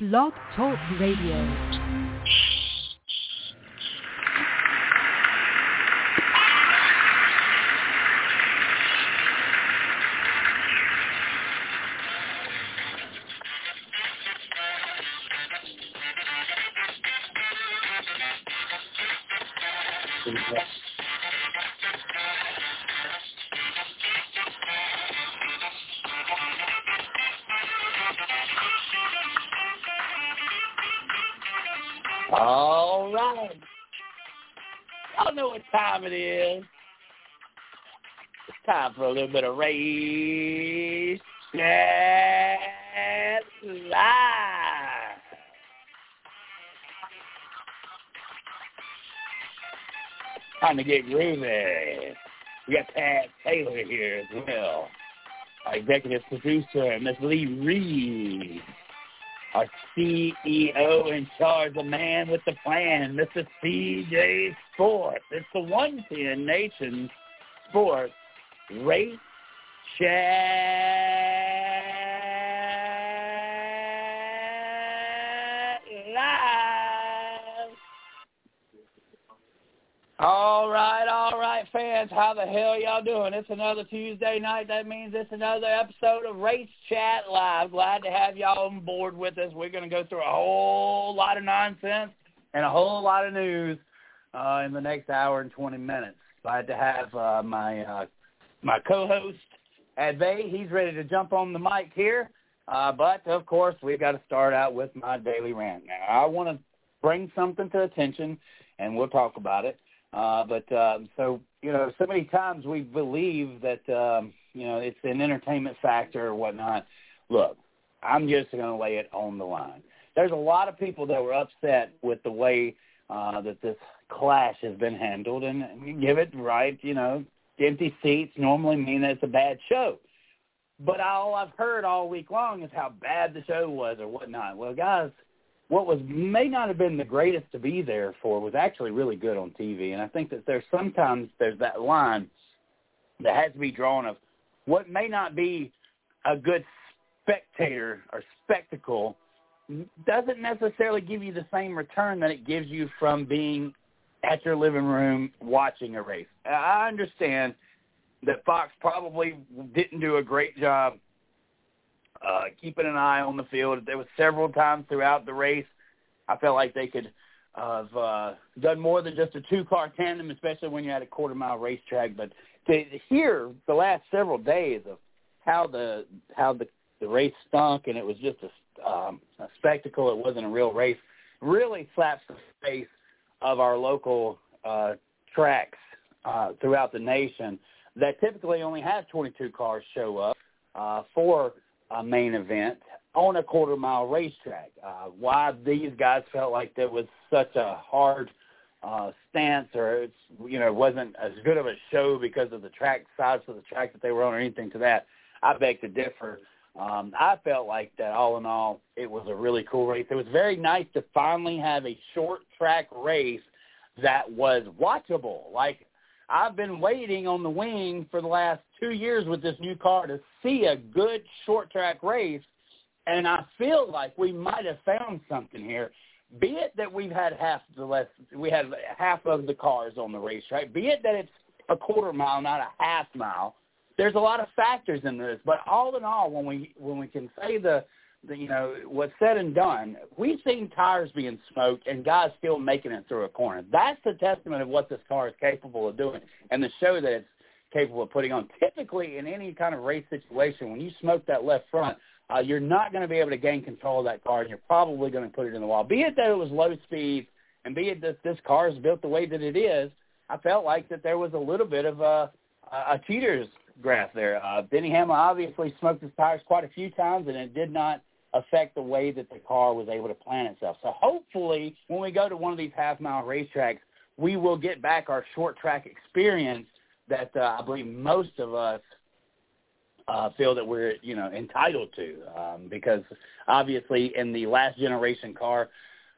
Blog Talk Radio. Time for a little bit of race chat live. Time to get groovy. We got Pat Taylor here as well. Our executive producer, Miss Lee Reed our CEO in charge, the man with the plan, Mr. CJ Sports. It's the 110 Nation Sports Race Chat Live. All right, all right, fans. How the hell y'all doing? It's another Tuesday night. That means it's another episode of Race Chat Live. Glad to have y'all on board with us. We're going to go through a whole lot of nonsense and a whole lot of news uh, in the next hour and 20 minutes. Glad to have uh, my uh, my co-host, Advay. He's ready to jump on the mic here. Uh, but, of course, we've got to start out with my daily rant. Now, I want to bring something to attention, and we'll talk about it. Uh, but um, so you know, so many times we believe that um, you know it's an entertainment factor or whatnot. Look, I'm just going to lay it on the line. There's a lot of people that were upset with the way uh, that this clash has been handled, and give it right. You know, empty seats normally mean that it's a bad show. But all I've heard all week long is how bad the show was or whatnot. Well, guys, what was may not have been the greatest to be there for was actually really good on TV. And I think that there's sometimes there's that line that has to be drawn of what may not be a good spectator or spectacle doesn't necessarily give you the same return that it gives you from being at your living room watching a race. I understand that Fox probably didn't do a great job uh, keeping an eye on the field. There was several times throughout the race I felt like they could have uh, done more than just a two-car tandem, especially when you're at a quarter-mile racetrack. But to hear the last several days of how the how the the race stunk and it was just a, um, a spectacle, it wasn't a real race, really slaps the face of our local uh, tracks uh, throughout the nation that typically only have 22 cars show up uh, for a main event on a quarter mile racetrack. Uh, why these guys felt like there was such a hard uh, stance or it's you know wasn't as good of a show because of the track size of the track that they were on or anything to that. I beg to differ. Um, I felt like that all in all, it was a really cool race. It was very nice to finally have a short track race that was watchable. Like I've been waiting on the wing for the last two years with this new car to see a good short track race, and I feel like we might have found something here. Be it that we've had half the less, we had half of the cars on the racetrack. Be it that it's a quarter mile, not a half mile. There's a lot of factors in this, but all in all, when we when we can say the the, you know, what's said and done, we've seen tires being smoked and guys still making it through a corner. That's the testament of what this car is capable of doing and the show that it's capable of putting on. Typically, in any kind of race situation, when you smoke that left front, uh, you're not going to be able to gain control of that car, and you're probably going to put it in the wall. Be it that it was low speed, and be it that this car is built the way that it is, I felt like that there was a little bit of a, a cheater's graph there. Uh, Denny Hamlin obviously smoked his tires quite a few times, and it did not – affect the way that the car was able to plan itself. So hopefully, when we go to one of these half mile racetracks, we will get back our short track experience that uh, I believe most of us uh, feel that we're you know entitled to um, because obviously in the last generation car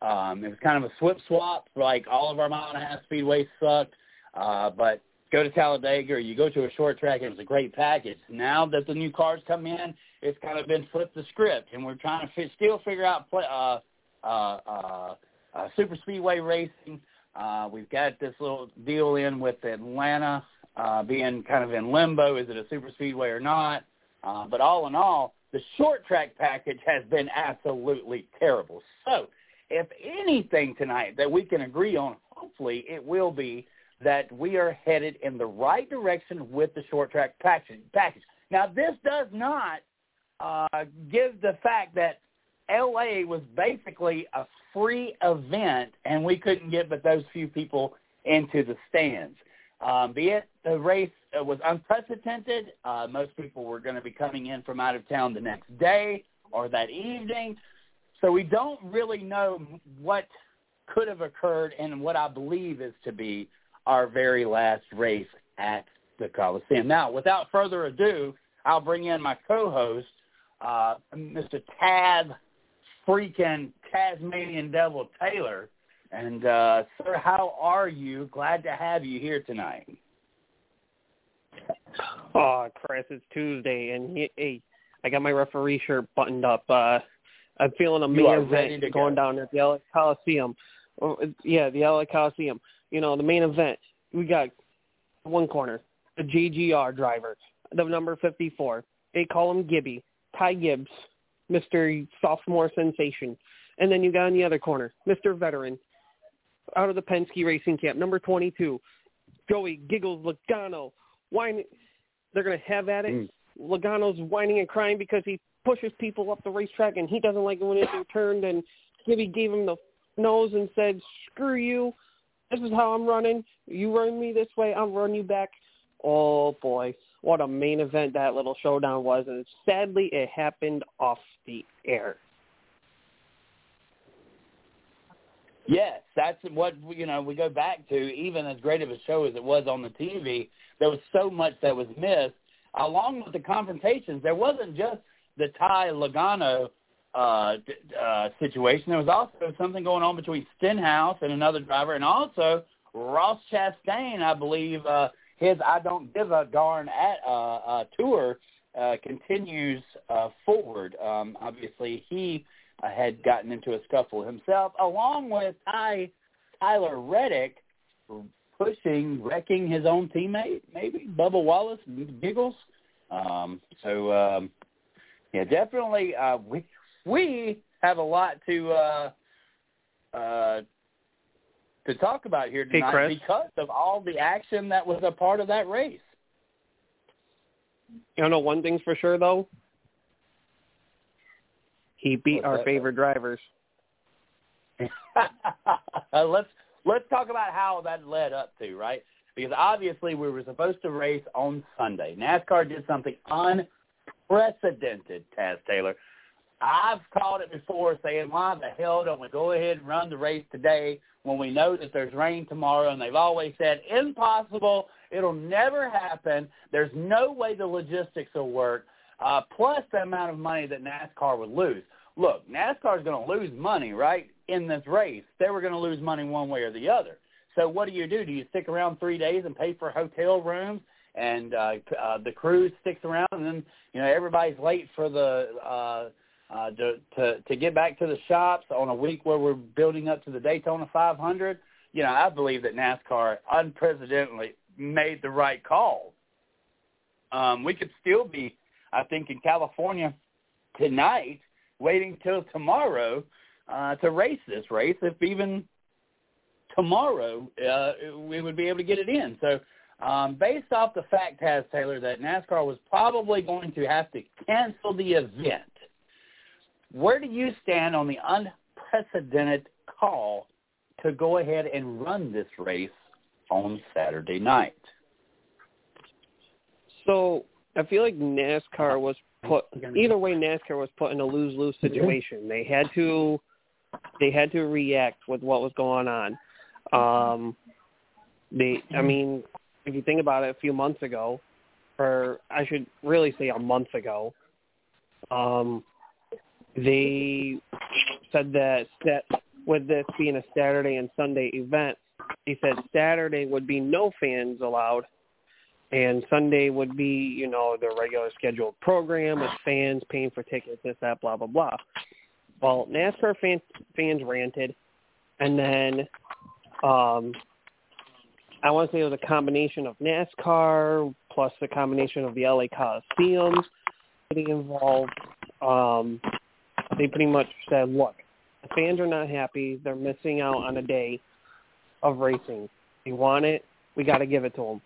um, it was kind of a swip swap like all of our mile and a half speedways sucked uh, but go to Talladega or you go to a short track it was a great package now that the new cars come in it's kind of been flipped the script and we're trying to fi- still figure out play, uh, uh, uh, uh, super speedway racing uh, we've got this little deal in with Atlanta uh, being kind of in limbo. Is it a super speedway or not? Uh, but all in all, the short track package has been absolutely terrible. So if anything tonight that we can agree on, hopefully it will be that we are headed in the right direction with the short track package. Now, this does not uh, give the fact that LA was basically a free event and we couldn't get but those few people into the stands. Um, be it the race was unprecedented. Uh, most people were going to be coming in from out of town the next day or that evening. So we don't really know what could have occurred and what I believe is to be our very last race at the Coliseum. Now, without further ado, I'll bring in my co-host, uh, Mr. Tab freaking Tasmanian Devil Taylor. And uh, sir, how are you? Glad to have you here tonight. Oh, Chris, it's Tuesday, and hey, I got my referee shirt buttoned up. Uh, I'm feeling a event going go. down at the LA Coliseum. Oh, yeah, the LA Coliseum. You know, the main event. We got one corner, the JGR driver, the number 54. They call him Gibby, Ty Gibbs, Mr. Sophomore Sensation. And then you got in the other corner, Mr. Veteran, out of the Penske Racing Camp, number 22, Joey Giggles Logano. Whining, they're going to have at it. Mm. Logano's whining and crying because he pushes people up the racetrack and he doesn't like it when it's turned. And Gibby gave him the nose and said, "Screw you! This is how I'm running. You run me this way, I'll run you back." Oh boy, what a main event that little showdown was, and sadly, it happened off the air. Yes, that's what you know. We go back to even as great of a show as it was on the TV. There was so much that was missed, along with the confrontations. There wasn't just the Ty Logano uh, uh, situation. There was also something going on between Stenhouse and another driver, and also Ross Chastain, I believe. Uh, his "I don't give a darn" at uh, uh, tour uh, continues uh, forward. Um, obviously, he uh, had gotten into a scuffle himself, along with Ty, Tyler Reddick pushing, wrecking his own teammate, maybe Bubba Wallace, Giggles. Um, so um, yeah, definitely uh, we we have a lot to uh, uh, to talk about here tonight Chris. because of all the action that was a part of that race. You know, one thing's for sure though. He beat What's our favorite drivers. let's let's talk about how that led up to right because obviously we were supposed to race on Sunday. NASCAR did something unprecedented, Taz Taylor. I've called it before saying, why the hell don't we go ahead and run the race today when we know that there's rain tomorrow? And they've always said, impossible. It'll never happen. There's no way the logistics will work, uh, plus the amount of money that NASCAR would lose. Look, NASCAR is going to lose money, right, in this race. They were going to lose money one way or the other. So what do you do? Do you stick around three days and pay for hotel rooms? And uh, uh, the crew sticks around, and then you know everybody's late for the uh, uh, to, to to get back to the shops on a week where we're building up to the Daytona 500. You know, I believe that NASCAR unprecedentedly made the right call. Um, we could still be, I think, in California tonight, waiting till tomorrow uh, to race this race. If even tomorrow uh, we would be able to get it in. So um, based off the fact, Taz Taylor, that NASCAR was probably going to have to cancel the event, where do you stand on the unprecedented call to go ahead and run this race on Saturday night? So I feel like NASCAR was put either way NASCAR was put in a lose lose situation. They had to they had to react with what was going on. Um they I mean, if you think about it a few months ago, or I should really say a month ago, um they said that that with this being a Saturday and Sunday event, they said Saturday would be no fans allowed and Sunday would be, you know, the regular scheduled program with fans paying for tickets, this, that, blah, blah, blah. Well, NASCAR fans fans ranted, and then um, I want to say it was a combination of NASCAR plus the combination of the LA Coliseum getting involved. Um, they pretty much said, look, the fans are not happy. They're missing out on a day of racing. They want it. We got to give it to them.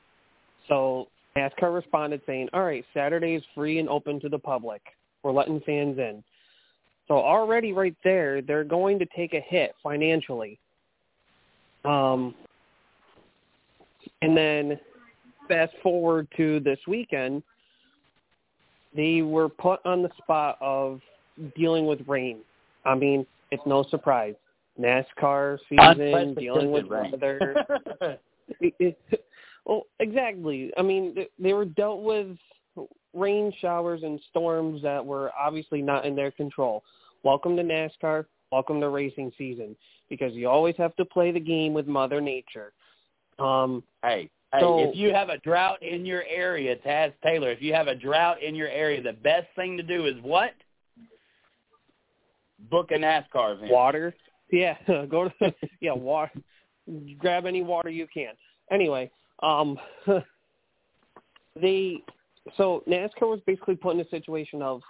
So NASCAR responded saying, all right, Saturday is free and open to the public. We're letting fans in. So already right there, they're going to take a hit financially. Um, and then fast forward to this weekend, they were put on the spot of dealing with rain. I mean, it's no surprise. NASCAR season, dealing with weather. well, exactly. I mean, they were dealt with rain showers and storms that were obviously not in their control. Welcome to NASCAR. Welcome to racing season because you always have to play the game with Mother Nature. Um, hey, hey, so, if you have a drought in your area, Taz Taylor, if you have a drought in your area, the best thing to do is what? Book a NASCAR event. Water. Yeah, go to yeah, water. Grab any water you can. Anyway, um, they so NASCAR was basically put in a situation of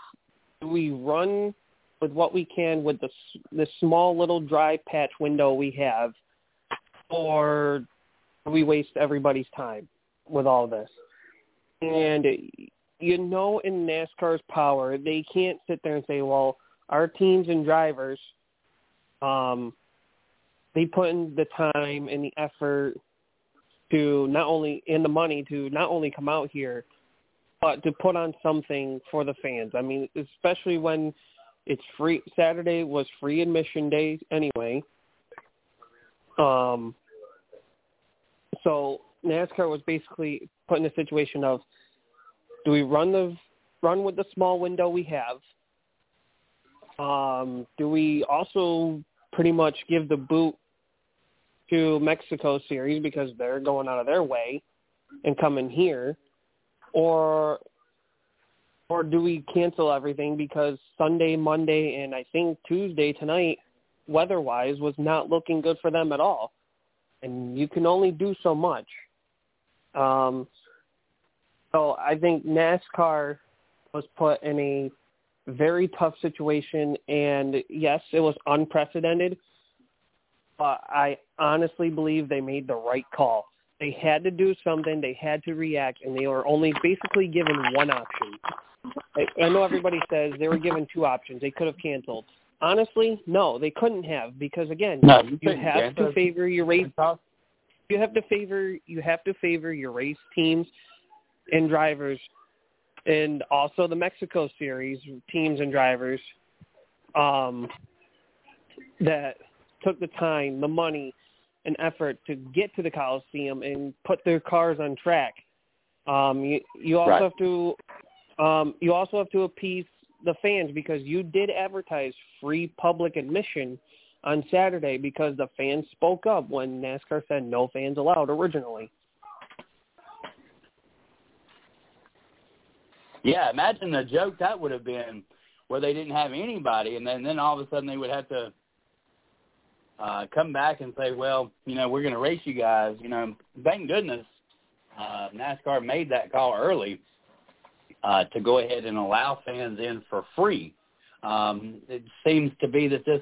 do we run with what we can with the the small little dry patch window we have, or do we waste everybody's time with all this? And you know, in NASCAR's power, they can't sit there and say, "Well, our teams and drivers, um, they put in the time and the effort to not only in the money to not only come out here, but to put on something for the fans. I mean, especially when it's free. Saturday was free admission day anyway. Um, so NASCAR was basically put in a situation of, do we run the run with the small window we have? Um, do we also pretty much give the boot to Mexico series because they're going out of their way and coming here, or or do we cancel everything because Sunday, Monday, and I think Tuesday tonight, weather-wise, was not looking good for them at all, and you can only do so much. Um, so I think NASCAR was put in a very tough situation, and yes, it was unprecedented but I honestly believe they made the right call. They had to do something. They had to react, and they were only basically given one option. I, I know everybody says they were given two options. They could have canceled. Honestly, no, they couldn't have because again, no, you, you have to favor your race. You have to favor you have to favor your race teams and drivers, and also the Mexico Series teams and drivers. Um, that took the time, the money, and effort to get to the Coliseum and put their cars on track. Um, you, you also right. have to um, you also have to appease the fans because you did advertise free public admission on Saturday because the fans spoke up when NASCAR said no fans allowed originally. Yeah, imagine the joke that would have been where they didn't have anybody and then then all of a sudden they would have to uh, come back and say, well, you know, we're going to race you guys. You know, thank goodness uh, NASCAR made that call early uh, to go ahead and allow fans in for free. Um, it seems to be that this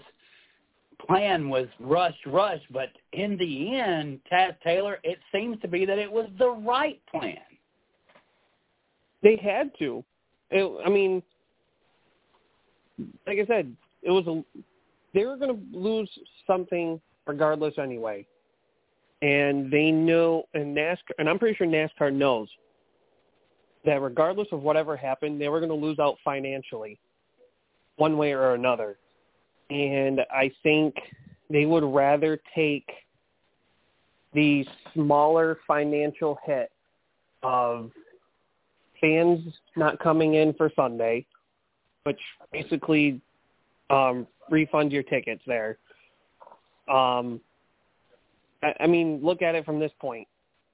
plan was rushed, rushed, but in the end, Taz Taylor, it seems to be that it was the right plan. They had to. It, I mean, like I said, it was a they were going to lose something regardless anyway. And they know, and NASCAR, and I'm pretty sure NASCAR knows that regardless of whatever happened, they were going to lose out financially, one way or another. And I think they would rather take the smaller financial hit of fans not coming in for Sunday, which basically um, refund your tickets there. Um, I, I mean, look at it from this point.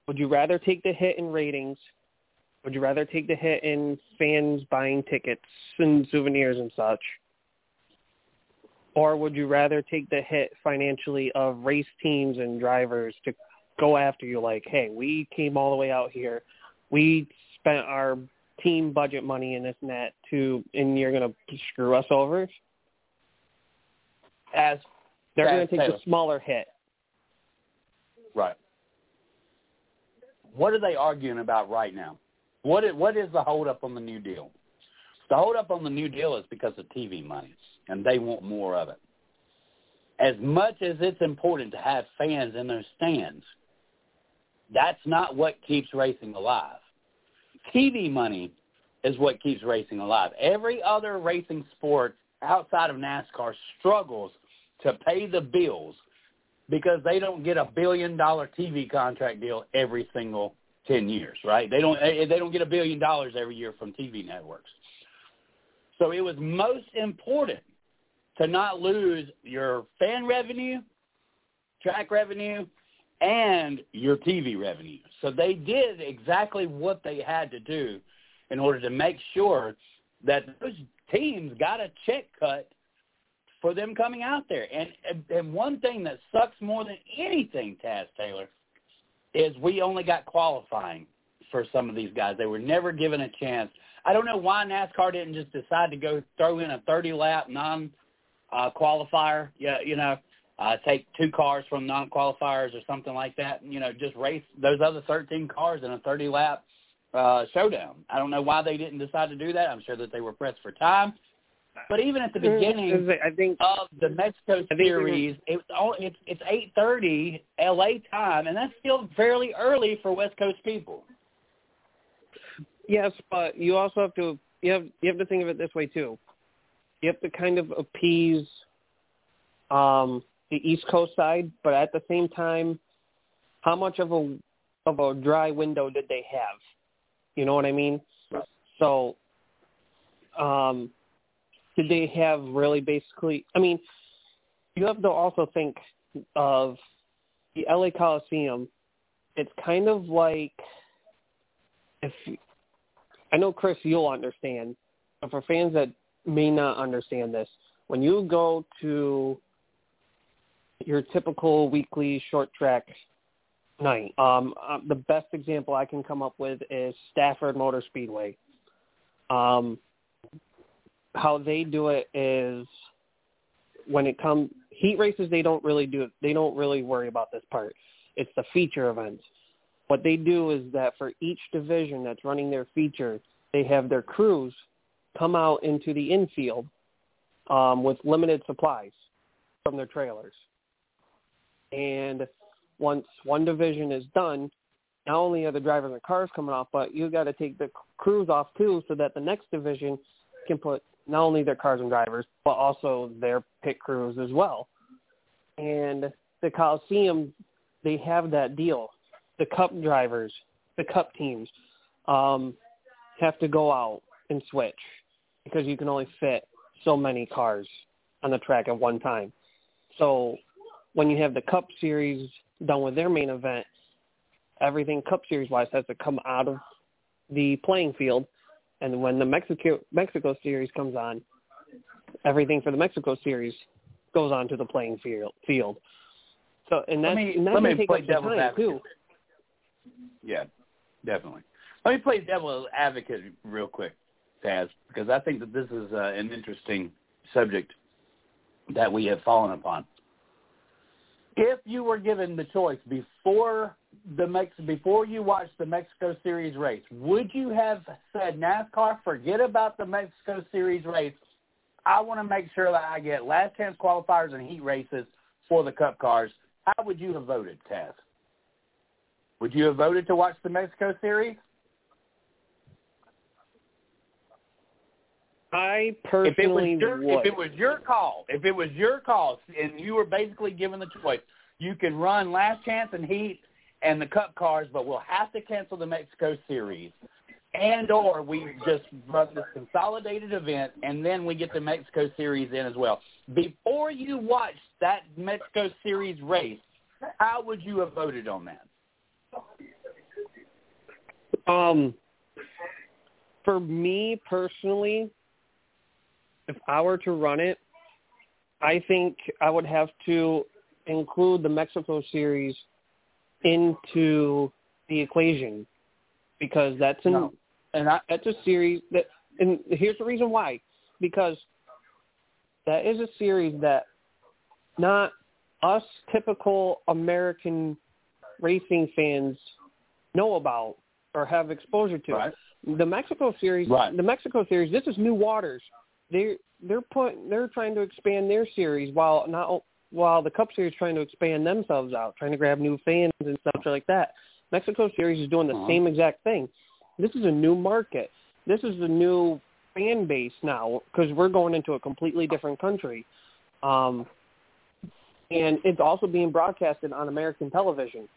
Would you rather take the hit in ratings? Would you rather take the hit in fans buying tickets and souvenirs and such? Or would you rather take the hit financially of race teams and drivers to go after you like, hey, we came all the way out here. We spent our team budget money in this net to and you're gonna screw us over? As They're gonna take Taylor. the smaller hit. Right. What are they arguing about right now? What is, what is the holdup on the New Deal? The holdup on the New Deal is because of TV money, and they want more of it. As much as it's important to have fans in those stands, that's not what keeps racing alive. TV money is what keeps racing alive. Every other racing sport outside of NASCAR struggles to pay the bills because they don't get a billion dollar TV contract deal every single 10 years, right? They don't eh, they don't get a billion dollars every year from TV networks. So it was most important to not lose your fan revenue, track revenue, and your TV revenue. So they did exactly what they had to do in order to make sure that those teams got a check cut for them coming out there. And and one thing that sucks more than anything, Taz Taylor, is we only got qualifying for some of these guys. They were never given a chance. I don't know why NASCAR didn't just decide to go throw in a 30 lap non uh, qualifier. Yeah, you know, uh, take two cars from non-qualifiers or something like that. and, You know, just race those other 13 cars in a 30 lap uh, showdown. I don't know why they didn't decide to do that. I'm sure that they were pressed for time. But even at the beginning I think of the Mexico I think we were- series, it's all it's it's 8:30 LA time, and that's still fairly early for West Coast people. yes, but you also have to you have you have to think of it this way too. You have to kind of appease um the East Coast side, but at the same time, how much of a of a dry window did they have? You know what I mean? So, um, did they have really basically? I mean, you have to also think of the LA Coliseum. It's kind of like if I know Chris, you'll understand, but for fans that may not understand this, when you go to your typical weekly short track night, um, uh, the best example I can come up with is Stafford Motor Speedway. Um, how they do it is when it comes heat races, they don't really do. They don't really worry about this part. It's the feature events. What they do is that for each division that's running their feature, they have their crews come out into the infield um, with limited supplies from their trailers. And once one division is done, not only are the drivers and cars coming off, but you got to take the crews off too, so that the next division can put not only their cars and drivers, but also their pit crews as well. And the Coliseum, they have that deal. The Cup drivers, the Cup teams, um, have to go out and switch because you can only fit so many cars on the track at one time. So when you have the Cup Series done with their main event, everything Cup Series wise has to come out of the playing field, and when the Mexico Mexico Series comes on, everything for the Mexico Series goes on to the playing field. Field. So and Let that's me and that let me take play devil's time advocate. too. Yeah, definitely. Let me play devil's advocate real quick, Taz, because I think that this is uh, an interesting subject that we have fallen upon. If you were given the choice before the Mex before you watched the Mexico Series race, would you have said NASCAR, forget about the Mexico Series race? I want to make sure that I get last chance qualifiers and heat races for the Cup cars. How would you have voted, Tess? Would you have voted to watch the Mexico Series? I If it personally was your would. if it was your call, if it was your call, and you were basically given the choice, you can run Last Chance and Heat and the Cup cars, but we'll have to cancel the Mexico Series, and or we just run this consolidated event, and then we get the Mexico Series in as well. Before you watch that Mexico Series race, how would you have voted on that? Um, for me personally, if I were to run it, I think I would have to include the Mexico series into the equation because that's an No. And I, that's a series that and here's the reason why because that is a series that not us typical American racing fans know about or have exposure to. right? The Mexico series, Right. the Mexico series, this is new waters. They they're put they're trying to expand their series while not while the Cup series is trying to expand themselves out, trying to grab new fans and stuff like that. Mexico series is doing the Uh-huh. same exact thing. This is a new market. This is a new fan base now because we're going into a completely different country. Um, and it's also being broadcasted on American television,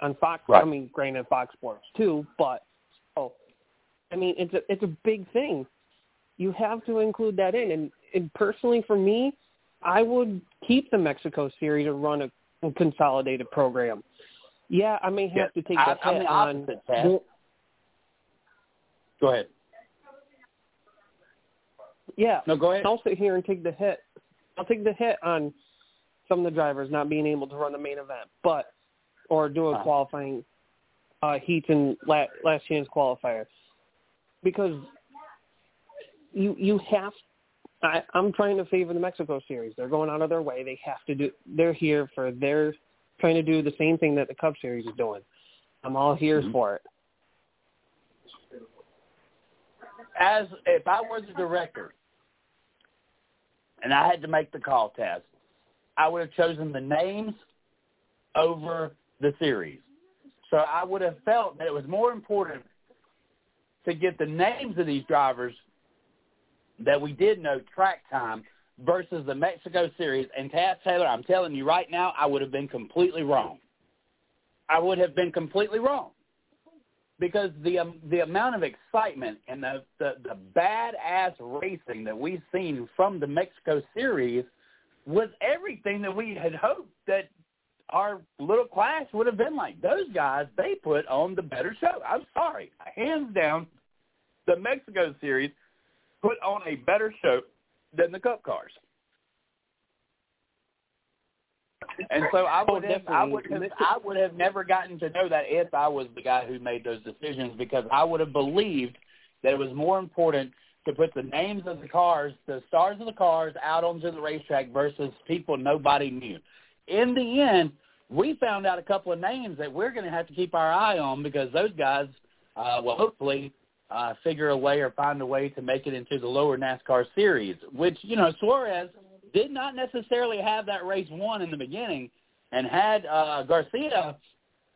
on Fox. I Right. mean, granted, Fox Sports too, but oh, I mean, it's a it's a big thing. You have to include that in, and, and personally, for me, I would keep the Mexico series and run a, a consolidated program. Yeah, I may have Yeah, to take I- the I'm hit on. opposite, Pat. Go ahead. Yeah, No, go ahead. I'll sit here and take the hit. I'll take the hit on some of the drivers not being able to run the main event, but or do a qualifying uh, heats and la- last chance qualifier because you you have. I, I'm trying to favor the Mexico series. They're going out of their way. They have to do. They're here for. They're trying to do the same thing that the Cup series is doing. I'm all here Mhm. for it. as if I were the director and I had to make the call test, I would have chosen the names over the series. So I would have felt that it was more important to get the names of these drivers that we did know track time versus the Mexico series. And Taz Taylor, I'm telling you right now, I would have been completely wrong. I would have been completely wrong because the um, the amount of excitement and the, the the badass racing that we've seen from the Mexico series was everything that we had hoped that our little Clash would have been like. Those guys, they put on the better show. I'm sorry, hands down, the Mexico series put on a better show than the Cup cars. And so I Oh, would have, I would have, I would have never gotten to know that if I was the guy who made those decisions because I would have believed that it was more important to put the names of the cars, the stars of the cars, out onto the racetrack versus people nobody knew. In the end, we found out a couple of names that we're going to have to keep our eye on because those guys uh, will hopefully uh, figure a way or find a way to make it into the lower NASCAR series, which, you know, Suarez did not necessarily have that race won in the beginning and had uh, Garcia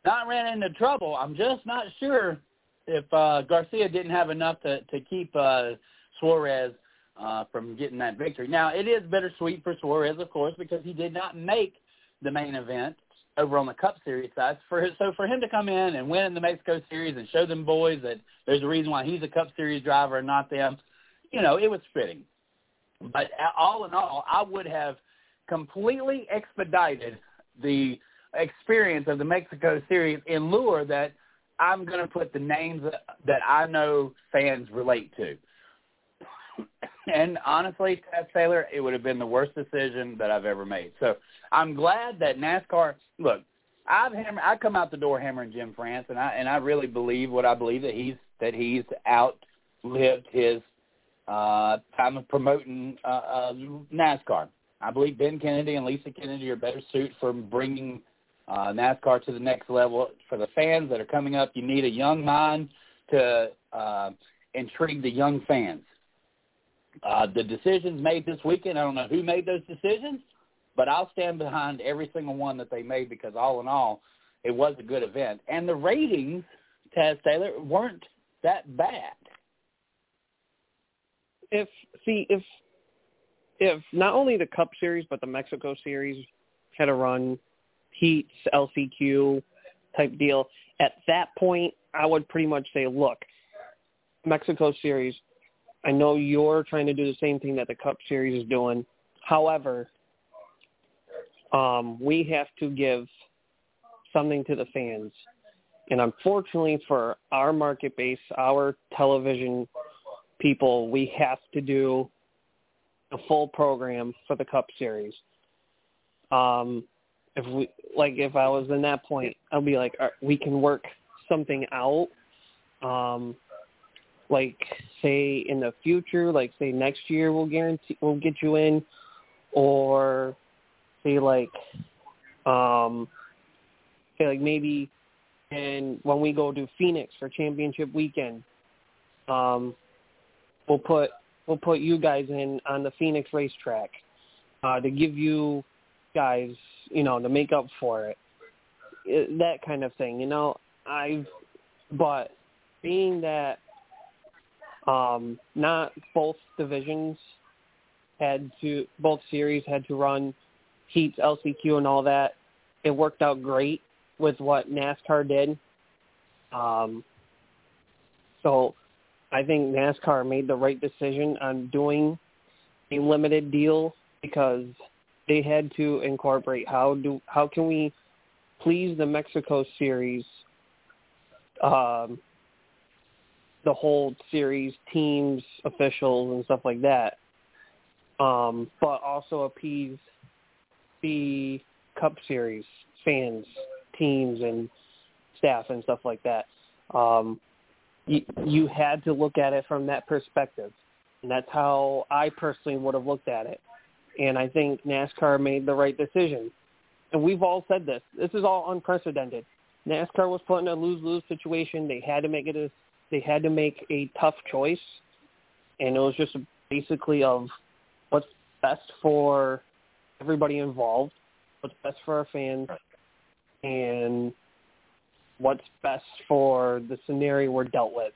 not ran into trouble, I'm just not sure if uh, Garcia didn't have enough to, to keep uh, Suarez uh, from getting that victory. Now, it is bittersweet for Suarez, of course, because he did not make the main event over on the Cup Series side. For his, so for him to come in and win the Mexico Series and show them boys that there's a reason why he's a Cup Series driver and not them, you know, it was fitting. But all in all, I would have completely expedited the experience of the Mexico Series in lure that I'm going to put the names that I know fans relate to. And honestly, Tess Taylor, it would have been the worst decision that I've ever made. So I'm glad that NASCAR. Look, I've hammer, I come out the door hammering Jim France, and I and I really believe what I believe that he's that he's outlived his uh, time of promoting uh, uh, NASCAR. I believe Ben Kennedy and Lesa Kennedy are better suited for bringing uh, NASCAR to the next level. For the fans that are coming up, you need a young mind to uh, intrigue the young fans. Uh, the decisions made this weekend, I don't know who made those decisions, but I'll stand behind every single one that they made because all in all, it was a good event. And the ratings, Taz Taylor, weren't that bad. if see if if not only the Cup Series but the Mexico Series had a run, heats, LCQ type deal, at that point I would pretty much say, look, Mexico Series, I know you're trying to do the same thing that the Cup Series is doing. However, um, we have to give something to the fans. And unfortunately for our market base, our television people, we have to do a full program for the Cup Series. Um, if we like, if I was in that point, I'd be like, we can work something out. Um, like say in the future, like say next year, we'll guarantee we'll get you in, or say like, um, say like maybe, and when we go to Phoenix for championship weekend, um, we'll put we'll put you guys in on the Phoenix racetrack uh, to give you guys, you know, to make up for it. it. That kind of thing, you know. I've, but being that um, not both divisions had to, both series had to run heats, LCQ, and all that. It worked out great with what NASCAR did. Um, so I think NASCAR made the right decision on doing a limited deal because they had to incorporate how do how can we please the Mexico series um the whole series teams officials and stuff like that um but also appease the cup series fans teams and staff and stuff like that um you, you had to look at it from that perspective. And that's how I personally would have looked at it. And I think NASCAR made the right decision. And we've all said this. This is all unprecedented. NASCAR was put in a lose-lose situation. They had to make it a, they had to make a tough choice. And it was just basically of what's best for everybody involved, what's best for our fans, and what's best for the scenario we're dealt with.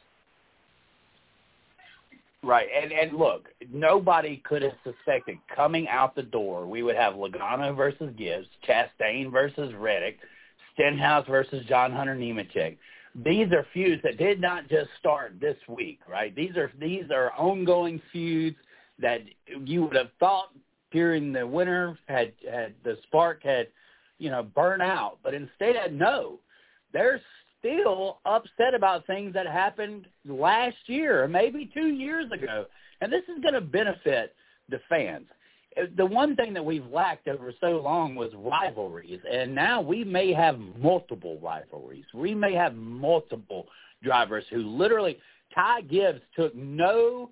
Right, and and look, nobody could have suspected coming out the door we would have Logano versus Gibbs, Chastain versus Reddick, Stenhouse versus John Hunter Nemechek. These are feuds that did not just start this week, right? These are these are ongoing feuds that you would have thought during the winter had had the spark had you know burn out, but instead no, they're still upset about things that happened last year or maybe two years ago. And this is going to benefit the fans. The one thing that we've lacked over so long was rivalries, and now we may have multiple rivalries. We may have multiple drivers who literally Ty Gibbs took no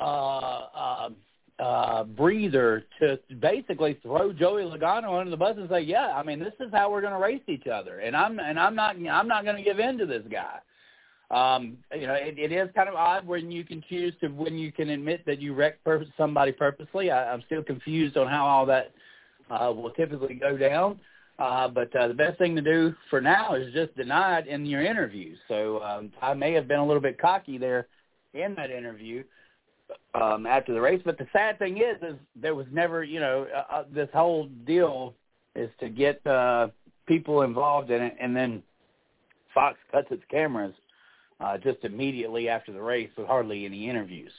uh, uh, uh, breather to basically throw Joey Logano under the bus and say, "Yeah, I mean, this is how we're going to race each other," and I'm and I'm not I'm not going to give in to this guy. Um, you know, it, it is kind of odd when you can choose to when you can admit that you wrecked pur- somebody purposely. I, I'm still confused on how all that uh, will typically go down. Uh, but uh, the best thing to do for now is just deny it in your interview. So um, I may have been a little bit cocky there in that interview um, after the race. But the sad thing is, is there was never, you know, uh, uh, this whole deal is to get uh, people involved in it, and then Fox cuts its cameras uh, just immediately after the race with hardly any interviews.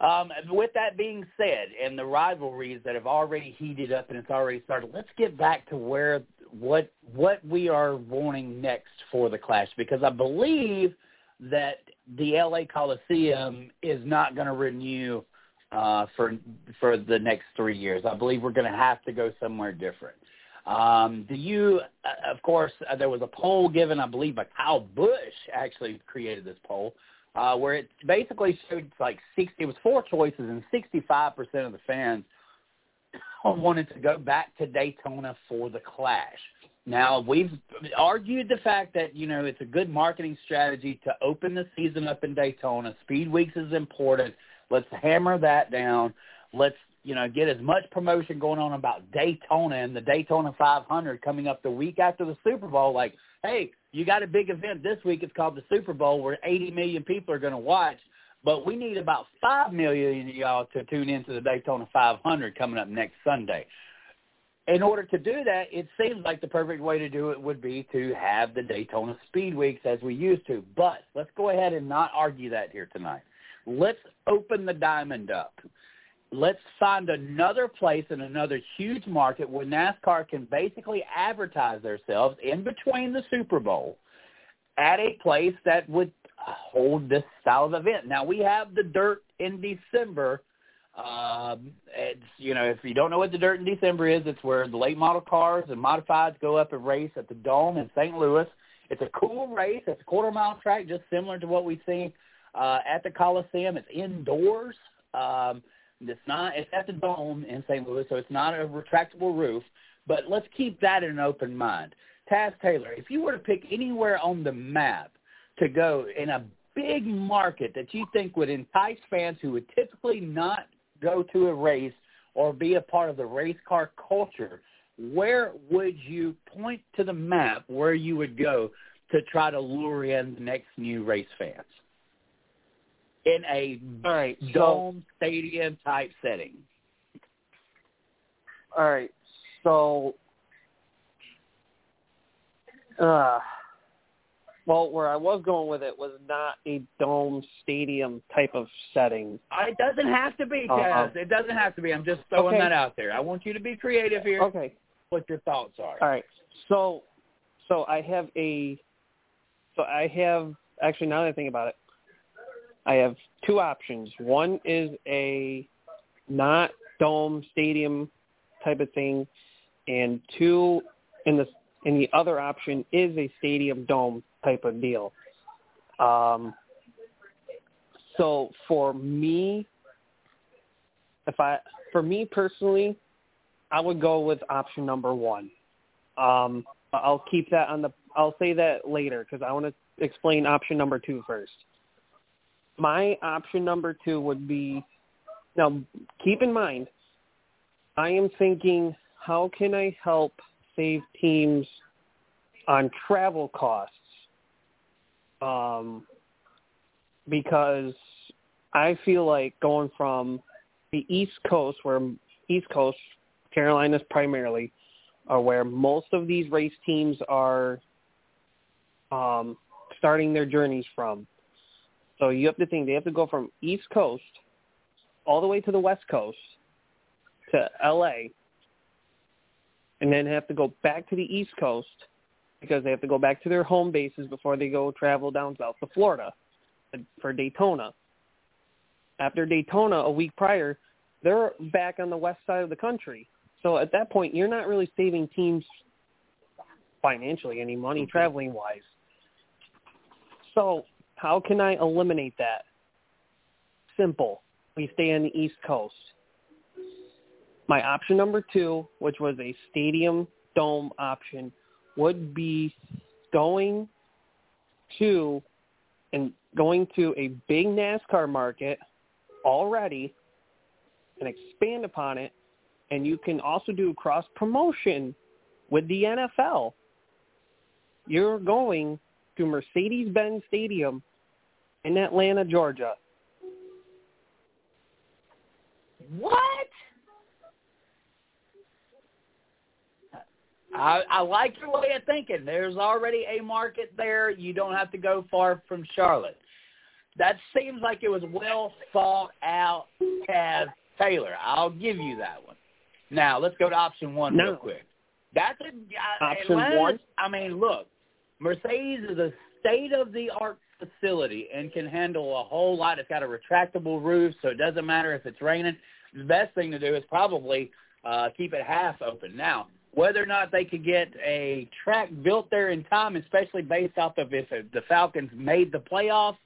Um, with that being said, and the rivalries that have already heated up and it's already started, let's get back to where what what we are wanting next for the Clash because I believe that the LA Coliseum is not going to renew uh, for for the next three years. I believe we're going to have to go somewhere different. Um, do you, uh, of course, uh, there was a poll given, I believe, by Kyle Busch actually created this poll, uh, where it basically showed like 60, it was four choices, and 65% of the fans wanted to go back to Daytona for the Clash. Now we've argued the fact that you know it's a good marketing strategy to open the season up in Daytona. Speed Weeks is important. Let's hammer that down. Let's you know get as much promotion going on about Daytona and the Daytona 500 coming up the week after the Super Bowl. Like, hey, you got a big event this week. It's called the Super Bowl, where 80 million people are going to watch. But we need about five million of y'all to tune into the Daytona 500 coming up next Sunday. In order to do that, it seems like the perfect way to do it would be to have the Daytona Speed Weeks as we used to. But let's go ahead and not argue that here tonight. Let's open the diamond up. Let's find another place in another huge market where NASCAR can basically advertise themselves in between the Super Bowl at a place that would hold this style of event. Now we have the dirt in December. Um, it's you know if you don't know what the dirt in December is, it's where the late model cars and modifieds go up and race at the Dome in St. Louis. It's a cool race. It's a quarter mile track, just similar to what we've seen uh, at the Coliseum. It's indoors. Um, it's not. It's at the Dome in St. Louis, so it's not a retractable roof. But let's keep that in an open mind. Taz Taylor, if you were to pick anywhere on the map to go in a big market that you think would entice fans who would typically not go to a race or be a part of the race car culture, where would you point to the map where you would go to try to lure in the next new race fans? In a All right, dome stadium type setting. All right. So, uh, well, where I was going with it was not a dome stadium type of setting. Uh, It doesn't have to be, Uh, Taz. it doesn't have to be. I'm just throwing Okay. that out there. I want you to be creative here. Okay. What your thoughts are. All right. So, so I have a, so I have actually now that I think about it, I have two options. One is a not dome stadium type of thing, and two, in the and the other option is a stadium dome type of deal. Um, so for me, if I for me personally, I would go with option number one. Um, I'll keep that on the. I'll say that later because I want to explain option number two first. My option number two would be now. Keep in mind, I am thinking, how can I help save teams on travel costs? Um, because I feel like going from the East Coast, where East Coast, Carolinas primarily, are where most of these race teams are um, starting their journeys from. So you have to think they have to go from East Coast all the way to the West Coast to LA and then have to go back to the East Coast because they have to go back to their home bases before they go travel down south to Florida for Daytona. After Daytona a week prior, they're back on the west side of the country. So at that point, you're not really saving teams financially any money mm-hmm. traveling wise. So how can I eliminate that? Simple. We stay on the East Coast. My option number two, which was a stadium dome option, would be going to and going to a big NASCAR market already and expand upon it. And you can also do cross promotion with the NFL. You're going to Mercedes-Benz Stadium in Atlanta, Georgia. What? I, I like your way of thinking. There's already a market there. You don't have to go far from Charlotte. That seems like it was well thought out, Taz Taylor. I'll give you that one. Now let's go to option one No. real quick. That's a I- Option Atlanta's- one? I mean, look, Mercedes is a state of the art facility and can handle a whole lot. It's got a retractable roof, so it doesn't matter if it's raining. The best thing to do is probably uh, keep it half open. Now, whether or not they could get a track built there in time, especially based off of if the Falcons made the playoffs,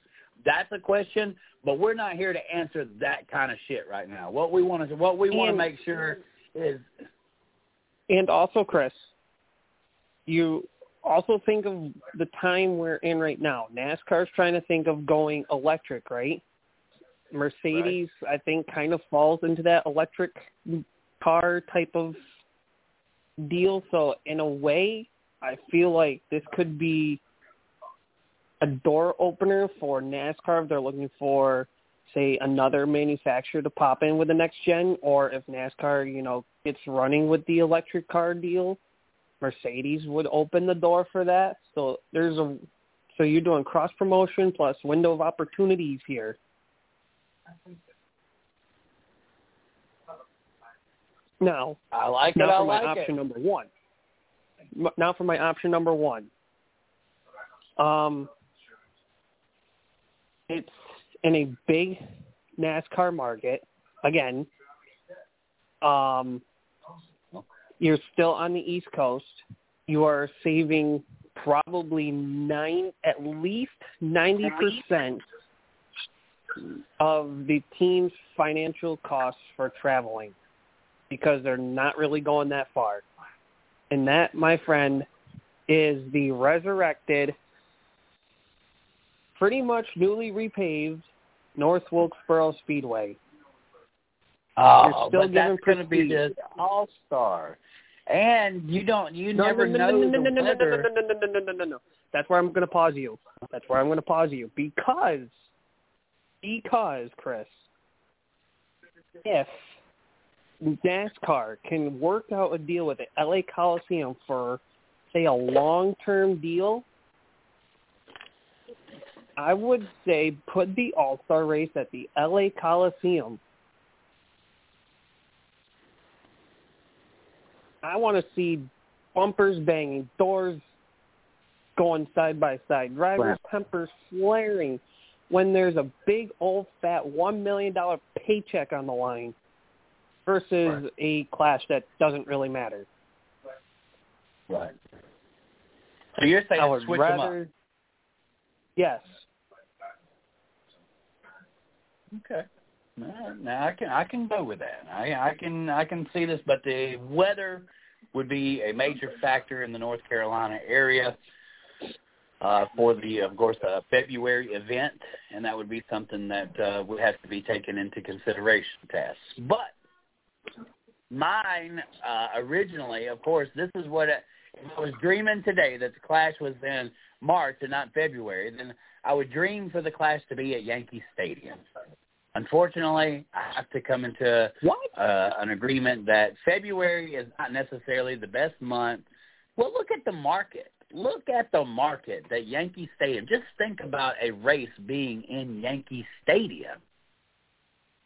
that's a question. But we're not here to answer that kind of shit right now. What we want to what we want to make sure is And also, Chris, you also think of the time we're in right now. NASCAR's trying to think of going electric, right? Mercedes, I think, kind of falls into that electric car type of deal. So in a way, I feel like this could be a door opener for NASCAR if they're looking for say another manufacturer to pop in with the next gen, or if NASCAR, you know, gets running with the electric car deal, Mercedes would open the door for that. So there's a so you're doing cross promotion plus window of opportunities here. Now, I like it. now I for my like option it. number one. Now for my option number one. Um, it's in a big NASCAR market. Again, um, you're still on the East Coast. You are saving probably nine, at least ninety percent of the team's financial costs for traveling because they're not really going that far. And that, my friend, is the resurrected, pretty much newly repaved North Wilkesboro Speedway. Oh, still but that's going to be the all star, and you don't. You No, never no, know no, no, no, the no, no, weather. no, no, no, no, no, no, no, no. That's where I'm going to pause you. That's where I'm going to pause you because, because Chris, if NASCAR can work out a deal with the LA Coliseum for, say, a long-term deal, I would say put the All-Star race at the LA Coliseum. I want to see bumpers banging, doors going side by side, drivers' tempers flaring when there's a big old fat one million dollar paycheck on the line versus a clash that doesn't really matter. Right. So you're saying I would switch them up? rather Yes. Okay. Now, I can I can go with that. I I can I can see this, but the weather would be a major factor in the North Carolina area uh, for the, of course, uh, February event, and that would be something that uh, would have to be taken into consideration. Tasks, but mine uh, originally, of course, this is what I, if I was dreaming today that the Clash was in March and not February, then I would dream for the Clash to be at Yankee Stadium. Unfortunately, I have to come into uh, an agreement that February is not necessarily the best month. Well, look at the market. Look at the market that Yankee Stadium. Just think about a race being in Yankee Stadium.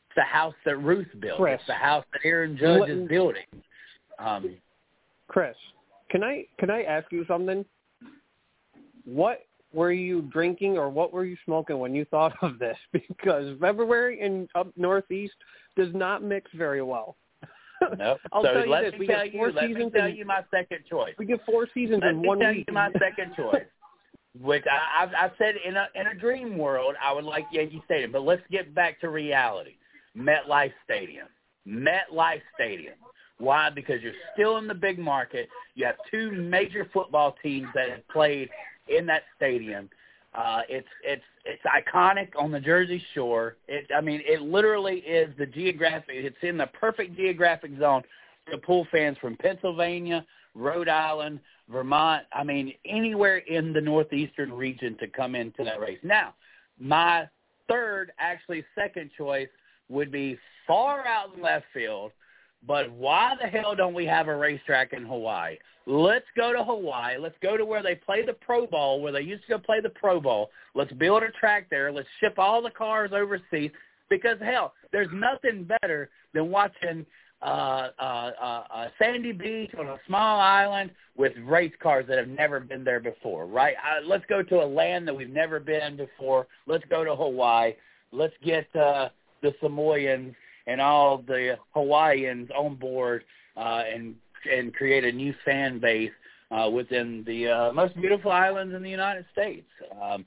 It's the house that Ruth built. Chris. It's the house that Aaron Judge What- is building. Um, Chris, can I can I ask you something? What were you drinking or what were you smoking when you thought of this? Because February in up northeast does not mix very well. no. I'll so tell you let this: me we tell get you. four Let me seasons. tell in, you my second choice. we get four seasons Let in one tell week. you my second choice. Which I, I've, I've said in a in a dream world, I would like Yankee Stadium, but let's get back to reality. MetLife Stadium. MetLife Stadium. Why? Because you're still in the big market. You have two major football teams that have played in that stadium. Uh, it's it's it's iconic on the Jersey Shore. It I mean it literally is the geographic. It's in the perfect geographic zone to pull fans from Pennsylvania, Rhode Island, Vermont. I mean anywhere in the northeastern region to come into that race. Now, my third, actually second choice would be far out in left field. But why the hell don't we have a racetrack in Hawaii? Let's go to Hawaii. Let's go to where they play the Pro Bowl, where they used to go play the Pro Bowl. Let's build a track there. Let's ship all the cars overseas. Because hell, there's nothing better than watching uh, uh, uh, uh, Sandy Beach on a small island with race cars that have never been there before, right? Uh, let's go to a land that we've never been before. Let's go to Hawaii. Let's get uh, the Samoans and all the Hawaiians on board uh, and and create a new fan base uh, within the uh, most beautiful islands in the United States. Um,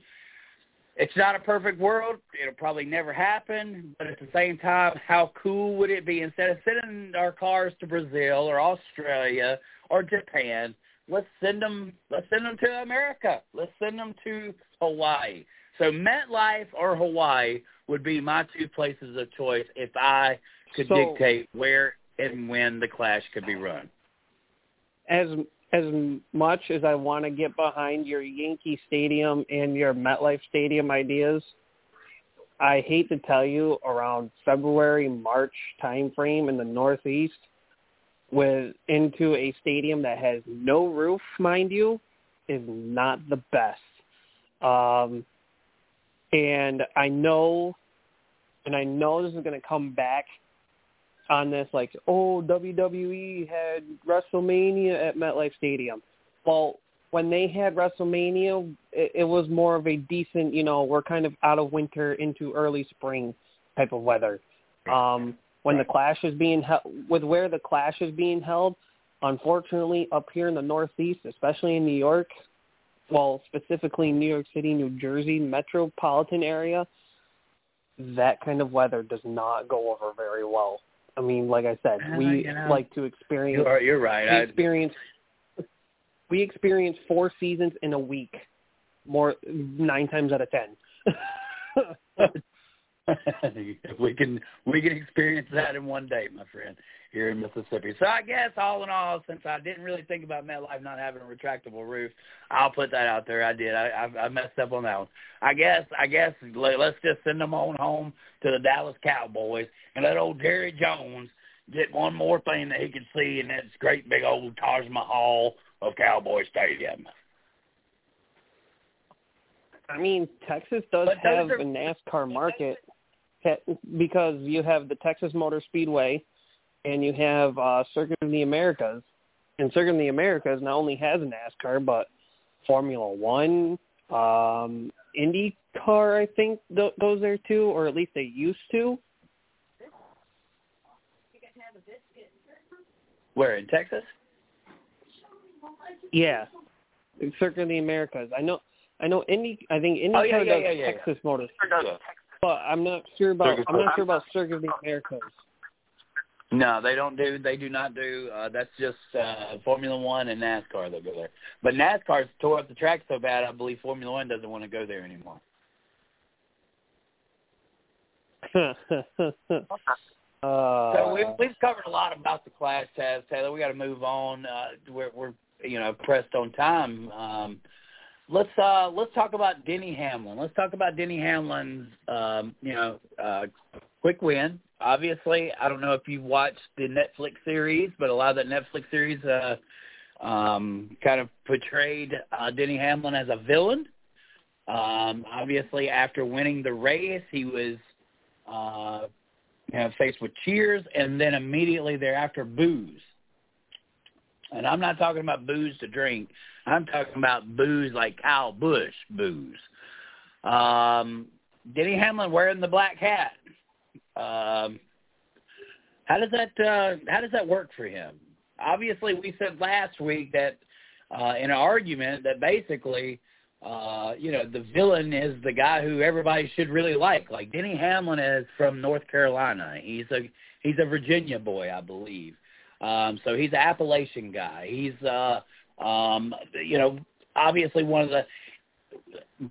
it's not a perfect world. It'll probably never happen. But at the same time, how cool would it be instead of sending our cars to Brazil or Australia or Japan? Let's send them. Let's send them to America. Let's send them to Hawaii. So MetLife or Hawaii would be my two places of choice if I could So- dictate where and when the Clash could be run. as as much as I want to get behind your Yankee Stadium and your MetLife Stadium ideas, I hate to tell you, around February March time frame in the Northeast, with into a stadium that has no roof, mind you, is not the best. Um, and I know, and I know this is going to come back on this, like, oh, WWE had WrestleMania at MetLife Stadium. Well, when they had WrestleMania, it, it was more of a decent, you know, we're kind of out of winter into early spring type of weather. Um, when the Clash is being held, with where the Clash is being held, unfortunately, up here in the Northeast, especially in New York, well, specifically New York City, New Jersey metropolitan area, that kind of weather does not go over very well. I mean, like I said, Uh, we you know, like to experience. You're, you're right. We I, experience. We experience four seasons in a week, more nine times out of ten. we can we can experience that in one day, my friend, here in Mississippi. So I guess all in all, since I didn't really think about MetLife not having a retractable roof, I'll put that out there. I did. I I, I messed up on that one. I guess I guess let, let's just send them on home to the Dallas Cowboys and let old Jerry Jones get one more thing that he can see, and that's great big old Taj Mahal of Cowboy Stadium. I mean, Texas does have are- a NASCAR market te- because you have the Texas Motor Speedway and you have uh, Circuit of the Americas. And Circuit of the Americas not only has NASCAR, but Formula One, um, IndyCar, I think, th- goes there too, or at least they used to. Where in Texas? Yeah, Circuit of the Americas. I know. I know. Indy. I think IndyCar Oh, yeah, yeah, does yeah. Texas Motor, but I'm not sure about. I'm not sure about Circuit of the Americas. No, they don't do. They do not do. Uh, that's just uh, Formula One and NASCAR that go there. But NASCAR's tore up the track so bad, I believe Formula One doesn't want to go there anymore. uh, So we've, we've covered a lot about the Clash, Taz Taylor. We got to move on. Uh, we're, we're you know pressed on time. Um, let's uh, let's talk about Denny Hamlin. Let's talk about Denny Hamlin's um, you know uh, quick win. Obviously, I don't know if you've watched the Netflix series, but a lot of that Netflix series uh, um, kind of portrayed uh, Denny Hamlin as a villain. Um, obviously, after winning the race, he was uh, you know, faced with cheers and then immediately thereafter boos. And I'm not talking about booze to drink. I'm talking about boos like Kyle Busch boos. Um, Denny Hamlin wearing the black hat. Um, how does that uh, how does that work for him? Obviously, we said last week that uh, in an argument that basically uh, you know, the villain is the guy who everybody should really like. Like Denny Hamlin is from North Carolina. He's a he's a Virginia boy, I believe. Um, so he's an Appalachian guy. He's uh um you know, obviously one of the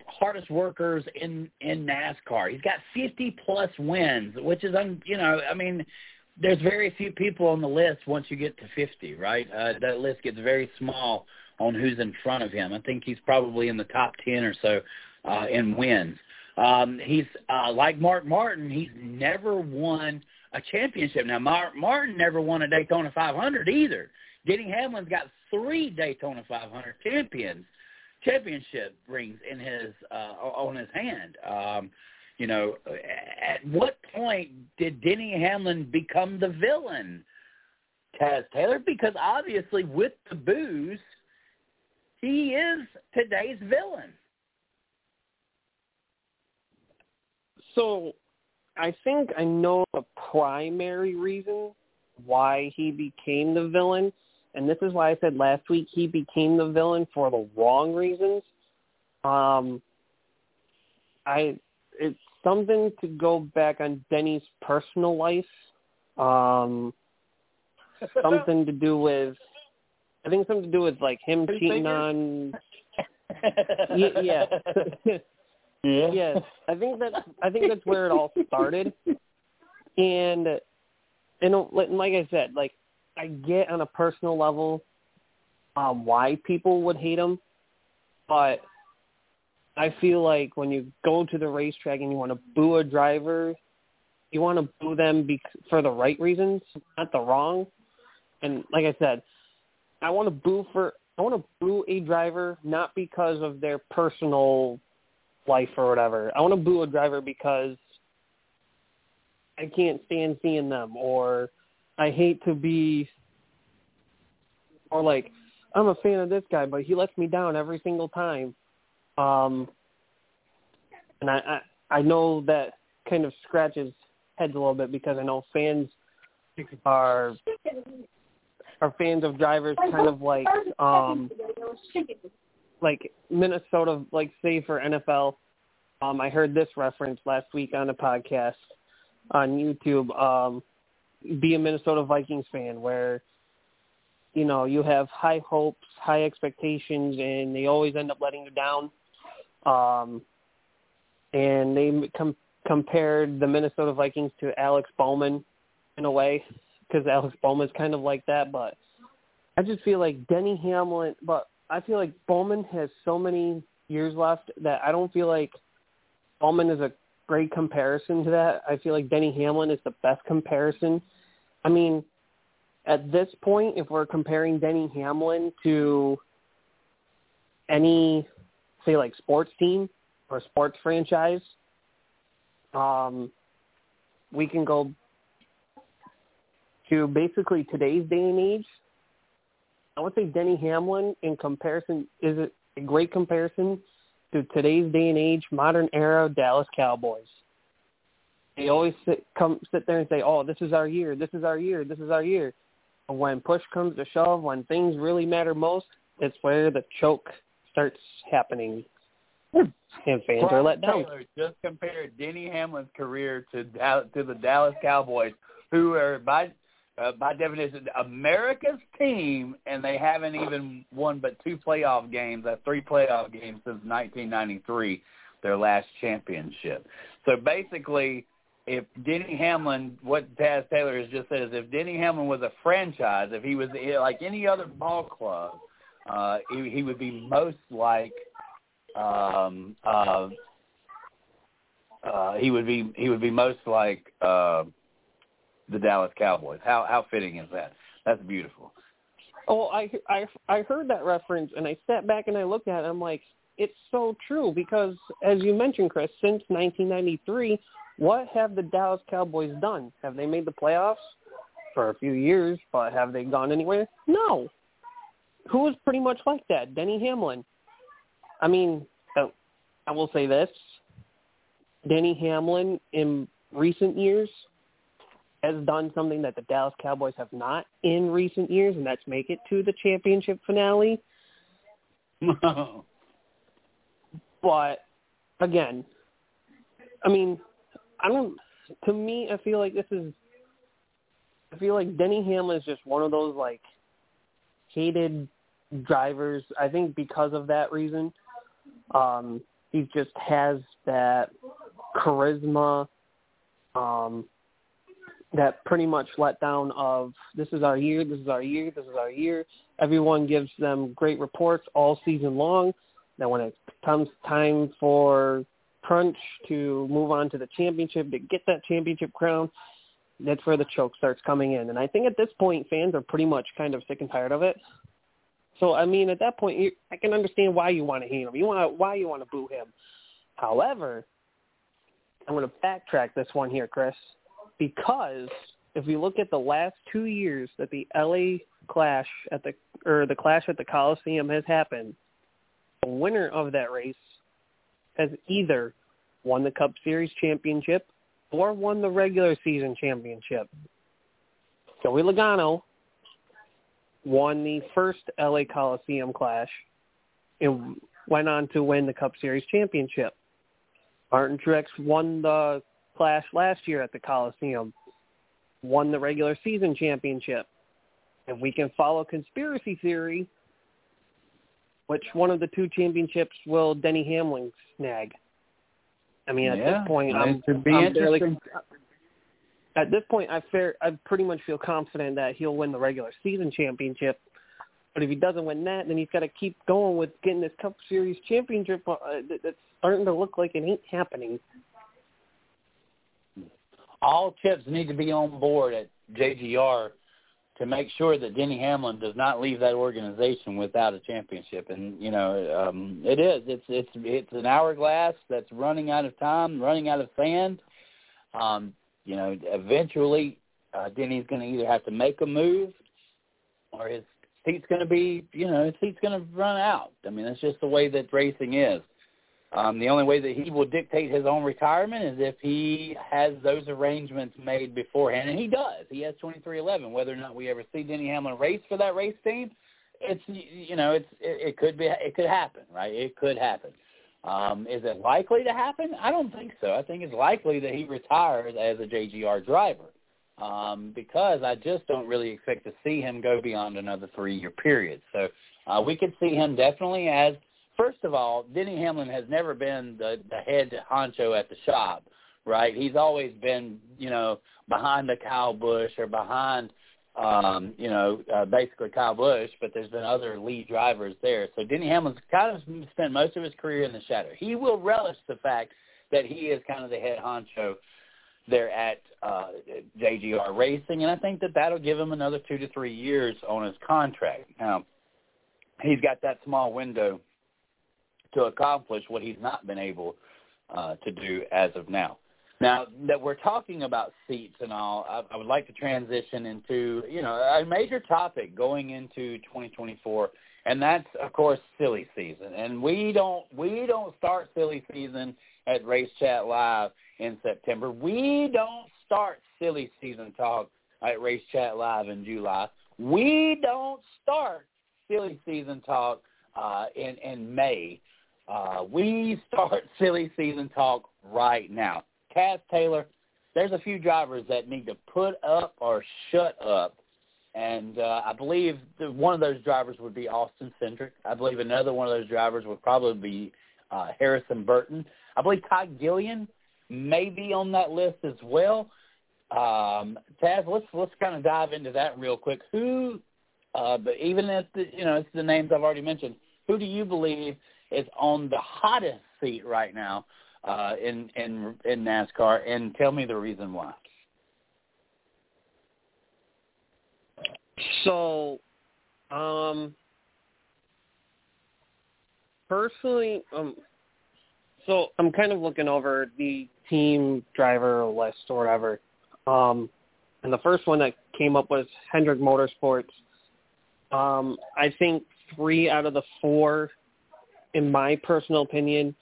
hardest workers in in NASCAR. He's got 50 plus wins, which is un, you know, I mean, there's very few people on the list once you get to 50, right? Uh, that list gets very small on who's in front of him. I think he's probably in the top 10 or so uh, in wins. Um, he's uh, like Mark Martin. He's never won a championship. Now, Mark Martin never won a Daytona 500 either. Denny Hamlin's got three Daytona 500 champions championship rings in his uh, on his hand. Um, you know, at what point did Denny Hamlin become the villain? Taz Taylor, because obviously with the boos, he is today's villain. So, I think I know the primary reason why he became the villain, and this is why I said last week he became the villain for the wrong reasons. Um, I it's something to go back on Denny's personal life. Um, something to do with I think something to do with like him cheating on yeah. yeah. yes, I think that I think that's where it all started, and and like I said, like I get on a personal level um, why people would hate him, but I feel like when you go to the racetrack and you want to boo a driver, you want to boo them be- for the right reasons, not the wrong. And like I said, I want to boo for I want to boo a driver not because of their personal life or whatever. I want to boo a driver because I can't stand seeing them or I hate to be or like I'm a fan of this guy but he lets me down every single time. Um and I I, I know that kind of scratches heads a little bit because I know fans are are fans of drivers kind of like um like Minnesota like say for NFL um I heard this reference last week on a podcast on YouTube um be a Minnesota Vikings fan where you know you have high hopes, high expectations and they always end up letting you down. Um and they com- compared the Minnesota Vikings to Alex Bowman in a way because Alex Bowman's kind of like that, but I just feel like Denny Hamlin, but I feel like Bowman has so many years left that I don't feel like Bowman is a great comparison to that. I feel like Denny Hamlin is the best comparison. I mean, at this point, if we're comparing Denny Hamlin to any, say, like sports team or sports franchise, um, we can go to basically today's day and age. I would say Denny Hamlin, in comparison, is a great comparison to today's day and age, modern era Dallas Cowboys. They always sit, come sit there and say, "Oh, this is our year. This is our year. This is our year." When push comes to shove, when things really matter most, it's where the choke starts happening, and fans are let down. Taylor just compared Denny Hamlin's career to to the Dallas Cowboys, who are by uh, by definition America's team, and they haven't even won but two playoff games, uh, three playoff games since 1993, their last championship. So basically, if Denny Hamlin, what Taz Taylor has just said is, if Denny Hamlin was a franchise, if he was like any other ball club, uh, he, he would be most like um, uh, uh, he would be he would be most like uh, the Dallas Cowboys. How how fitting is that? That's beautiful. Oh, I I I heard that reference and I sat back and I looked at it. I'm like, it's so true because as you mentioned, Chris, since 1993, what have the Dallas Cowboys done? Have they made the playoffs for a few years, but have they gone anywhere? No. Who is pretty much like that? Denny Hamlin. I mean, uh, I will say this: Denny Hamlin in recent years has done something that the Dallas Cowboys have not in recent years, and that's make it to the championship finale. but again, I mean, I don't. To me, I feel like this is. I feel like Denny Hamlin is just one of those like hated drivers. I think because of that reason, um, he just has that charisma. Um, that pretty much let down of this is our year, this is our year, this is our year. Everyone gives them great reports all season long. Now when it comes time for crunch to move on to the championship, to get that championship crown, that's where the choke starts coming in. And I think at this point fans are pretty much kind of sick and tired of it. So I mean at that point you, I can understand why you want to hate him. You want to why you want to boo him. However, I'm going to backtrack this one here, Chris because if we look at the last two years that the LA Clash at the or the Clash at the Coliseum has happened, the winner of that race has either won the Cup Series championship or won the regular season championship. Joey Logano won the first LA Coliseum Clash and went on to win the Cup Series championship. Martin Truex won the Clash last year at the Coliseum, won the regular season championship. If we can follow conspiracy theory, which one of the two championships will Denny Hamlin snag? I mean, at yeah, this point, I'm, I'm fairly, at this point, I fair, I pretty much feel confident that he'll win the regular season championship. But if he doesn't win that, then he's got to keep going with getting this Cup Series championship. Uh, that's starting to look like it ain't happening. All chips need to be on board at JGR to make sure that Denny Hamlin does not leave that organization without a championship. And you know, um, it is. It's it's it's an hourglass that's running out of time, running out of sand. Um, you know, eventually uh, Denny's going to either have to make a move, or his seat's going to be, you know, his seat's going to run out. I mean, that's just the way that racing is. Um, the only way that he will dictate his own retirement is if he has those arrangements made beforehand, and he does. He has 2311. Whether or not we ever see Denny Hamlin race for that race team, it's you know, it's it, it could be it could happen, right? It could happen. Um, is it likely to happen? I don't think so. I think it's likely that he retires as a JGR driver um, because I just don't really expect to see him go beyond another three-year period. So uh, we could see him definitely as first of all, Denny Hamlin has never been the, the head honcho at the shop, right? He's always been, you know, behind the Kyle Busch or behind, um, you know, uh, basically Kyle Busch, but there's been other lead drivers there. So Denny Hamlin's kind of spent most of his career in the shadow. He will relish the fact that he is kind of the head honcho there at uh, JGR Racing, and I think that that'll give him another two to three years on his contract. Now, he's got that small window to accomplish what he's not been able uh, to do as of now. Now that we're talking about seats and all, I, I would like to transition into you know a major topic going into 2024, and that's of course silly season. And we don't we don't start silly season at Race Chat Live in September. We don't start silly season talk at Race Chat Live in July. We don't start silly season talk uh, in in May. Uh, we start silly season talk right now. Taz Taylor, there's a few drivers that need to put up or shut up. And uh, I believe one of those drivers would be Austin Cindric. I believe another one of those drivers would probably be uh, Harrison Burton. I believe Todd Gilliland may be on that list as well. Um, Taz, let's let's kind of dive into that real quick. Who, uh, but even if the, you know it's the names I've already mentioned, who do you believe is on the hottest seat right now uh, in in in NASCAR, and tell me the reason why. So, um, personally, um, so I'm kind of looking over the team driver list or whatever. Um, and the first one that came up was Hendrick Motorsports. Um, I think three out of the four in my personal opinion,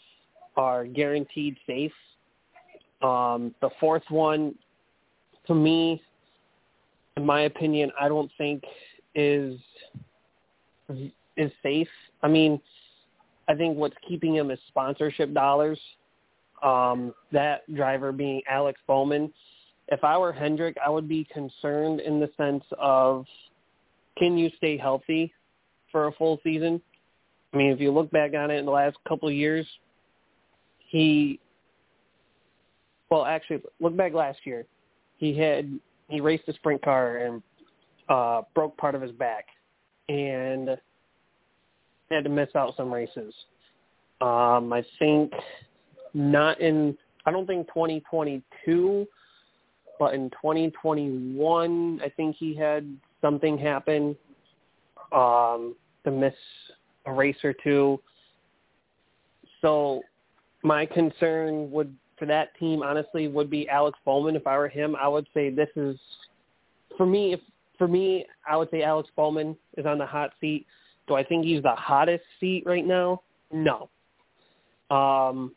are guaranteed safe. Um, the fourth one, to me, in my opinion, I don't think is is safe. I mean, I think what's keeping him is sponsorship dollars. Um, that driver being Alex Bowman. If I were Hendrick, I would be concerned in the sense of can you stay healthy for a full season? I mean, if you look back on it in the last couple of years, he, well, actually, look back last year. He had he raced a sprint car and uh, broke part of his back, and had to miss out some races. Um, I think not in. I don't think 2022, but in 2021, I think he had something happen um, to miss a race or two. So my concern would for that team honestly would be Alex Bowman. If I were him, I would say this is for me. If for me, I would say Alex Bowman is on the hot seat. Do I think he's the hottest seat right now? No. Um,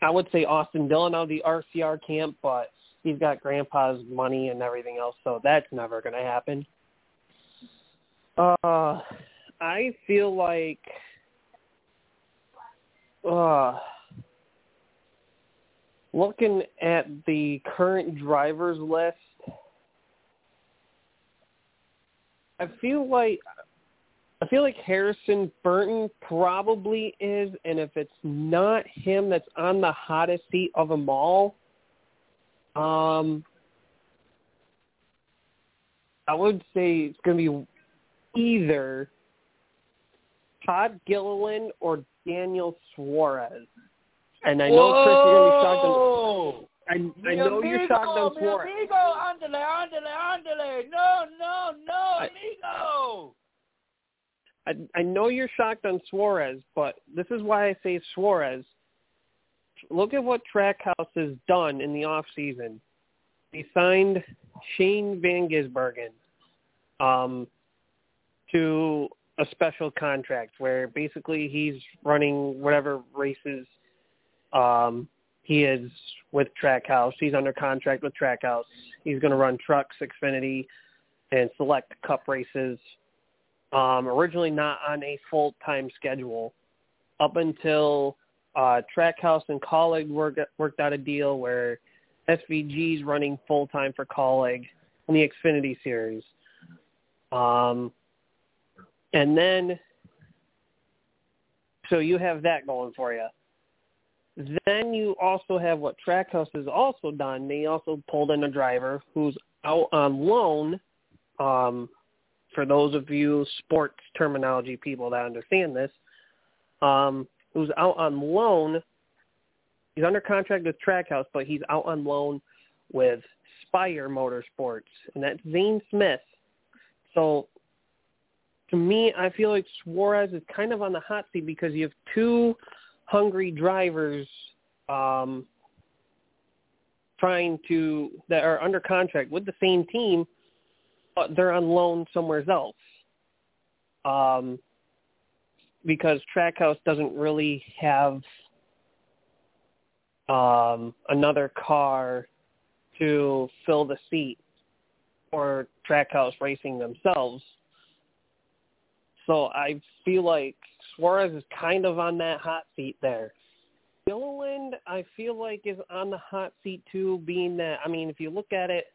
I would say Austin Dillon out of the RCR camp, but he's got grandpa's money and everything else, so that's never going to happen. Uh, I feel like uh looking at the current drivers list I feel like I feel like Harrison Burton probably is, and if it's not him that's on the hottest seat of them all, um, I would say it's going to be either Todd Gilliland or Daniel Suarez. And I know Chris, you're gonna be shocked. On, I, I know Mi you're shocked on Suarez. amigo, ándale, ándale, ándale. No, no, no, amigo. I, I know you're shocked on Suarez, but this is why I say Suarez. Look at what Trackhouse has done in the off season. He signed Shane Van Gisbergen um, to a special contract where basically he's running whatever races um, he is with Trackhouse. He's under contract with Trackhouse. He's going to run trucks, Xfinity, and select Cup races um, originally not on a full-time schedule up until uh, Trackhouse and Kaulig worked, worked out a deal where SVG's running full-time for Kaulig in the Xfinity Series. Um, and then, so you have that going for you. Then you also have what Trackhouse has also done. They also pulled in a driver who's out on loan um, for those of you sports terminology people that understand this, um, who's out on loan. He's under contract with Trackhouse, but he's out on loan with Spire Motorsports, and that's Zane Smith. So, to me, I feel like Suarez is kind of on the hot seat because you have two hungry drivers um, trying to that are under contract with the same team but they're on loan somewhere else. Um, because Trackhouse doesn't really have um, another car to fill the seat for Trackhouse Racing themselves. So I feel like Suarez is kind of on that hot seat there. Gilliland, I feel like, is on the hot seat too, being that, I mean, if you look at it,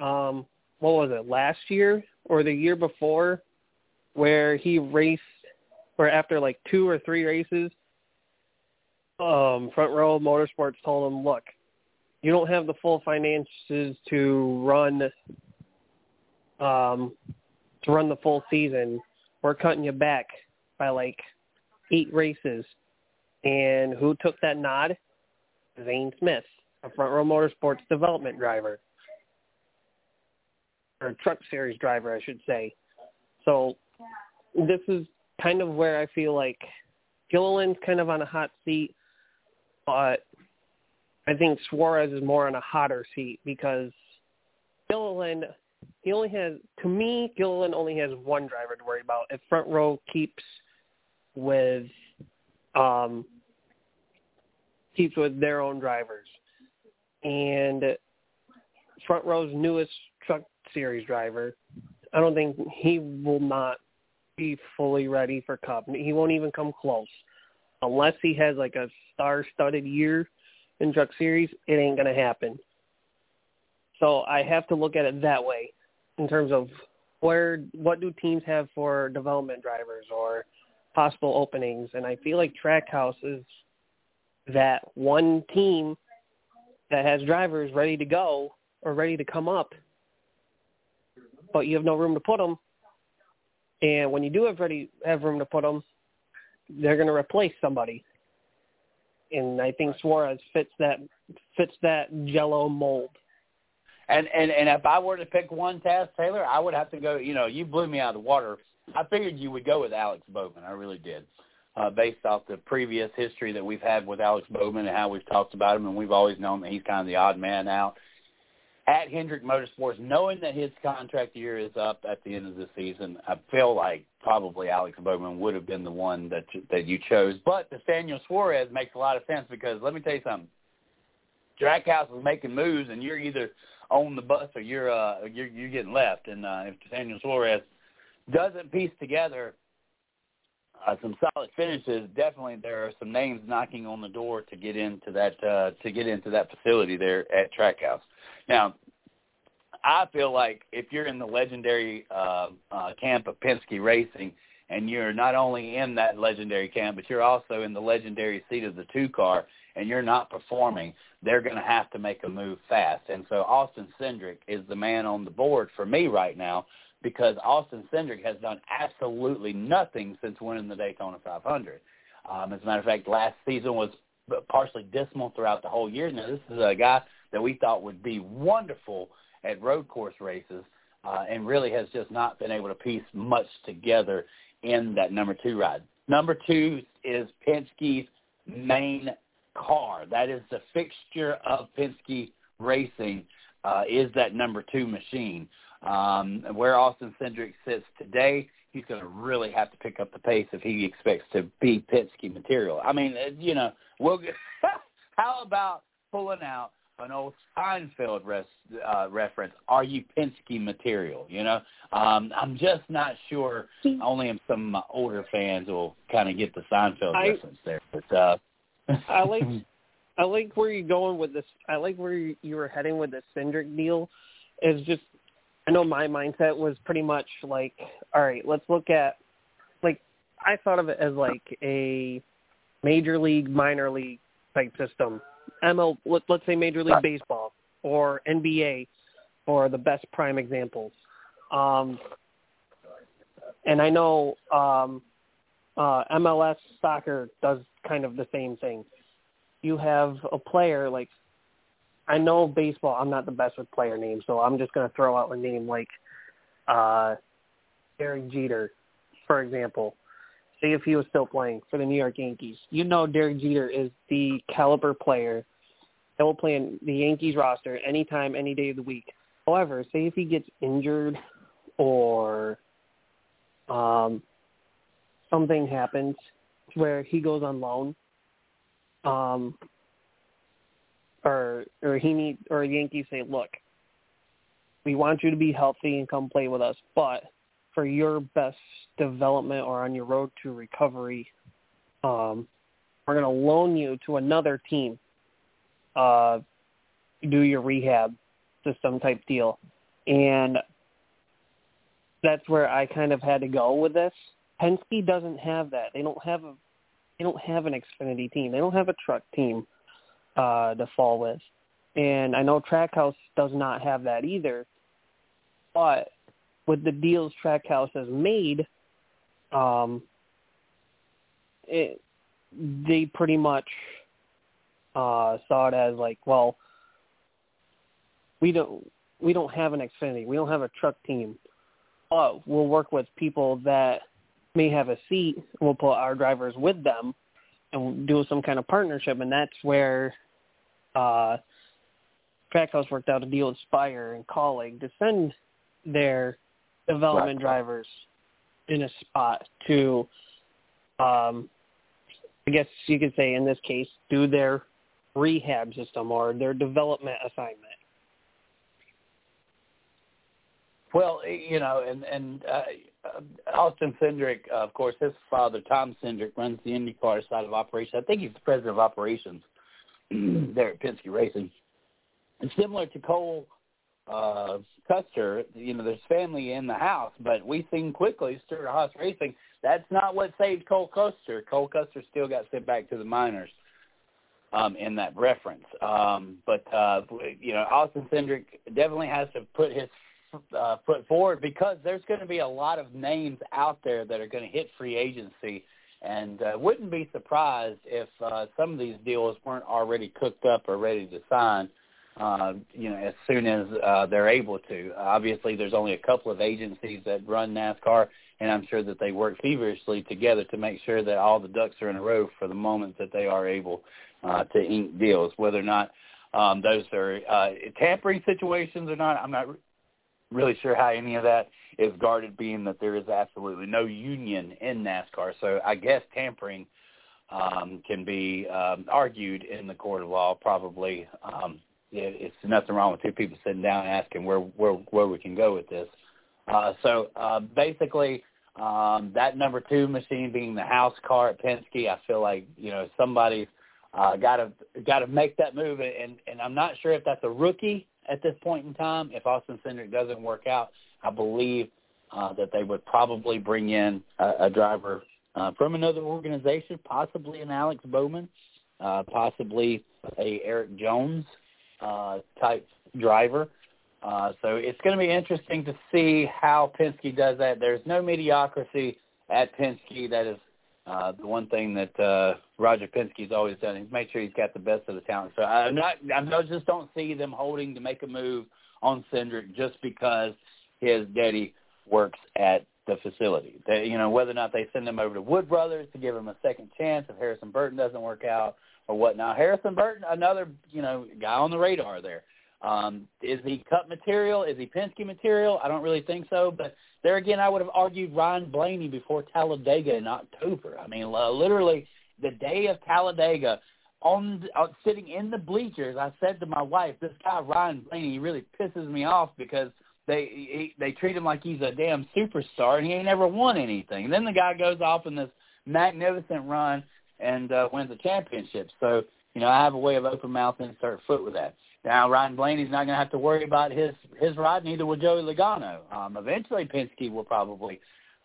um, what was it last year or the year before where he raced or after like two or three races um front row motorsports told him look you don't have the full finances to run um to run the full season we're cutting you back by like eight races. And who took that nod? Zane smith a front row motorsports development driver. Or truck series driver, I should say. So this is kind of where I feel like Gilliland's kind of on a hot seat, but I think Suarez is more on a hotter seat because Gilliland, he only has, to me, Gilliland only has one driver to worry about. If front row keeps with, um, keeps with their own drivers, and front row's newest truck series driver. I don't think he will not be fully ready for Cup. He won't even come close unless he has like a star-studded year in Truck Series. It ain't gonna happen. So I have to look at it that way in terms of where what do teams have for development drivers or possible openings, and I feel like Trackhouse is that one team that has drivers ready to go or ready to come up but you have no room to put them. And when you do have ready have room to put them, they're going to replace somebody. And I think Suarez fits that fits that Jello mold. And and and if I were to pick one test, Taylor, I would have to go. You know, you blew me out of the water. I figured you would go with Alex Bowman. I really did, uh, based off the previous history that we've had with Alex Bowman and how we've talked about him, and we've always known that he's kind of the odd man out at Hendrick Motorsports, knowing that his contract year is up at the end of the season, I feel like probably Alex Bowman would have been the one that that you chose. But Nathaniel Suarez makes a lot of sense because let me tell you something. Trackhouse is making moves, and you're either on the bus or you're uh you're you're getting left. And uh, if Nathaniel Suarez doesn't piece together uh, some solid finishes, definitely there are some names knocking on the door to get into that uh, to get into that facility there at Trackhouse. Now, I feel like if you're in the legendary uh, uh, camp of Penske Racing, and you're not only in that legendary camp, but you're also in the legendary seat of the two car, and you're not performing, they're going to have to make a move fast. And so Austin Cindric is the man on the board for me right now because Austin Cindric has done absolutely nothing since winning the Daytona 500. Um, as a matter of fact, last season was partially dismal throughout the whole year. Now, this is a guy that we thought would be wonderful at road course races uh, and really has just not been able to piece much together in that number two ride. Number two is Penske's main car. That is the fixture of Penske Racing, uh, is that number two machine. Um, where Austin Cindric sits today, he's going to really have to pick up the pace if he expects to be Penske material. I mean, uh, you know, we'll get, how about pulling out an old Seinfeld res, uh, reference? Are you Penske material? You know, um, I'm just not sure. Only some of my older fans will kind of get the Seinfeld I, reference there. But uh, I like I like where you're going with this. I like where you, you were heading with the Cindric deal. Is just I know my mindset was pretty much like, all right, let's look at like I thought of it as like a major league, minor league type system. ML, let, let's say Major League Baseball or NBA, for the best prime examples. Um, and I know um, uh, MLS soccer does kind of the same thing. You have a player like I know baseball. I'm not the best with player names, so I'm just going to throw out a name like uh, Derek Jeter, for example. Say if he was still playing for the New York Yankees, you know Derek Jeter is the caliber player that will play in the Yankees roster anytime, any day of the week. However, say if he gets injured or um, something happens where he goes on loan, um, or or he need or Yankees say, look, we want you to be healthy and come play with us, but for your best development or on your road to recovery, um, we're going to loan you to another team, uh, do your rehab system type deal, and that's where I kind of had to go with this. Penske doesn't have that. They don't have a they don't have an Xfinity team. They don't have a truck team uh, to fall with. And I know Trackhouse does not have that either. But with the deals Trackhouse has made, um, it, they pretty much uh, saw it as like, well, we don't we don't have an Xfinity, we don't have a truck team, but we'll work with people that may have a seat. And we'll put our drivers with them and do some kind of partnership. And that's where uh, Trackhouse worked out a deal with Spire and Kaulig to send their development right. drivers in a spot to, um, I guess you could say in this case, do their rehab system or their development assignment. Well, you know, and and uh, Austin Cindric, uh, of course, his father Tom Cindric runs the IndyCar side of operations. I think he's the president of operations there at Penske Racing. And similar to Cole uh, Custer, you know, there's family in the house, but we seen quickly Stewart-Haas Racing. That's not what saved Cole Custer. Cole Custer still got sent back to the minors um, in that reference. Um, but uh, you know, Austin Cindric definitely has to put his uh, put forward because there's going to be a lot of names out there that are going to hit free agency, and uh, wouldn't be surprised if uh, some of these deals weren't already cooked up or ready to sign. Uh, you know, as soon as uh, they're able to. Obviously, there's only a couple of agencies that run NASCAR, and I'm sure that they work feverishly together to make sure that all the ducks are in a row for the moment that they are able uh, to ink deals. Whether or not um, those are uh, tampering situations or not, I'm not really sure how any of that is guarded, being that there is absolutely no union in NASCAR. So I guess tampering um, can be um, argued in the court of law. Probably, um, it, it's nothing wrong with two people sitting down asking where where where we can go with this. Uh, so uh, basically, um, that number two machine being the house car at Penske, I feel like you know somebody's uh, got to got to make that move, and and I'm not sure if that's a rookie at this point in time. If Austin Cindric doesn't work out, I believe uh, that they would probably bring in a, a driver uh, from another organization, possibly an Alex Bowman, uh, possibly a Erik Jones uh, type driver. Uh, so it's going to be interesting to see how Penske does that. There's no mediocrity at Penske that is Uh, the one thing that uh, Roger Penske's always done is make sure he's got the best of the talent. So I'm not, I just don't see them holding to make a move on Cindric just because his daddy works at the facility. They, you know, whether or not they send him over to Wood Brothers to give him a second chance if Harrison Burton doesn't work out or whatnot. Harrison Burton, another, you know, guy on the radar there. Um, is he cut material? Is he Penske material? I don't really think so. But there again, I would have argued Ryan Blaney before Talladega in October. I mean, literally the day of Talladega, on uh, sitting in the bleachers, I said to my wife, "This guy Ryan Blaney he really pisses me off because they he, they treat him like he's a damn superstar and he ain't never won anything. And then the guy goes off in this magnificent run and uh, wins a championship. So you know, I have a way of open mouth insert foot with that. Now Ryan Blaney's not going to have to worry about his his ride. Neither will Joey Logano. Um, eventually, Penske will probably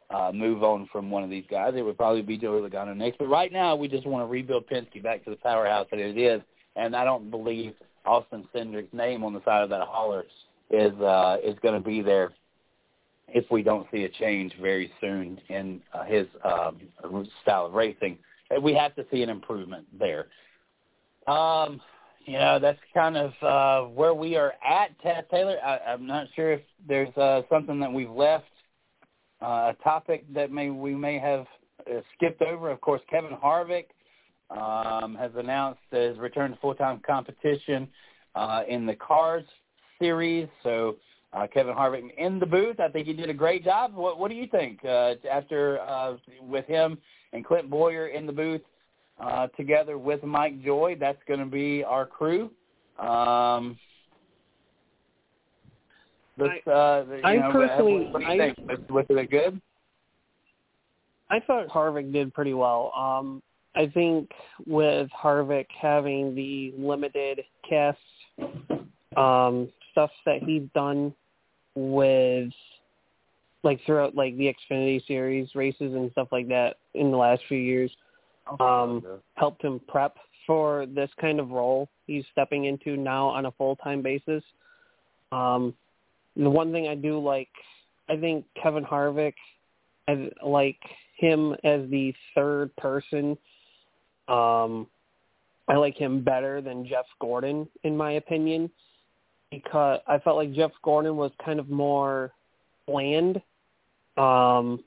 uh, move on from one of these guys. It would probably be Joey Logano next. But right now, we just want to rebuild Penske back to the powerhouse that it is. And I don't believe Austin Cindric's name on the side of that hauler is uh, is going to be there if we don't see a change very soon in uh, his um, style of racing. We have to see an improvement there. Um, you know, that's kind of uh, where we are at, Taz Taylor. I, I'm not sure if there's uh, something that we've left, uh, a topic that may we may have uh, skipped over. Of course, Kevin Harvick um, has announced his return to full-time competition uh, in the Cars Series. So uh, Kevin Harvick in the booth. I think he did a great job. What, what do you think after with him and Clint Bowyer in the booth? Uh, together with Mike Joy. That's going to be our crew. Um, let's, uh, I know, personally, what do you I, think? Was it good? I thought Harvick did pretty well. Um, I think with Harvick having the limited cast um, stuff that he's done with like throughout like the Xfinity series races and stuff like that in the last few years, um, helped him prep for this kind of role he's stepping into now on a full-time basis. Um, the one thing I do like, I think Kevin Harvick, I like him as the third person. Um, I like him better than Jeff Gordon, in my opinion, because I felt like Jeff Gordon was kind of more bland. Um,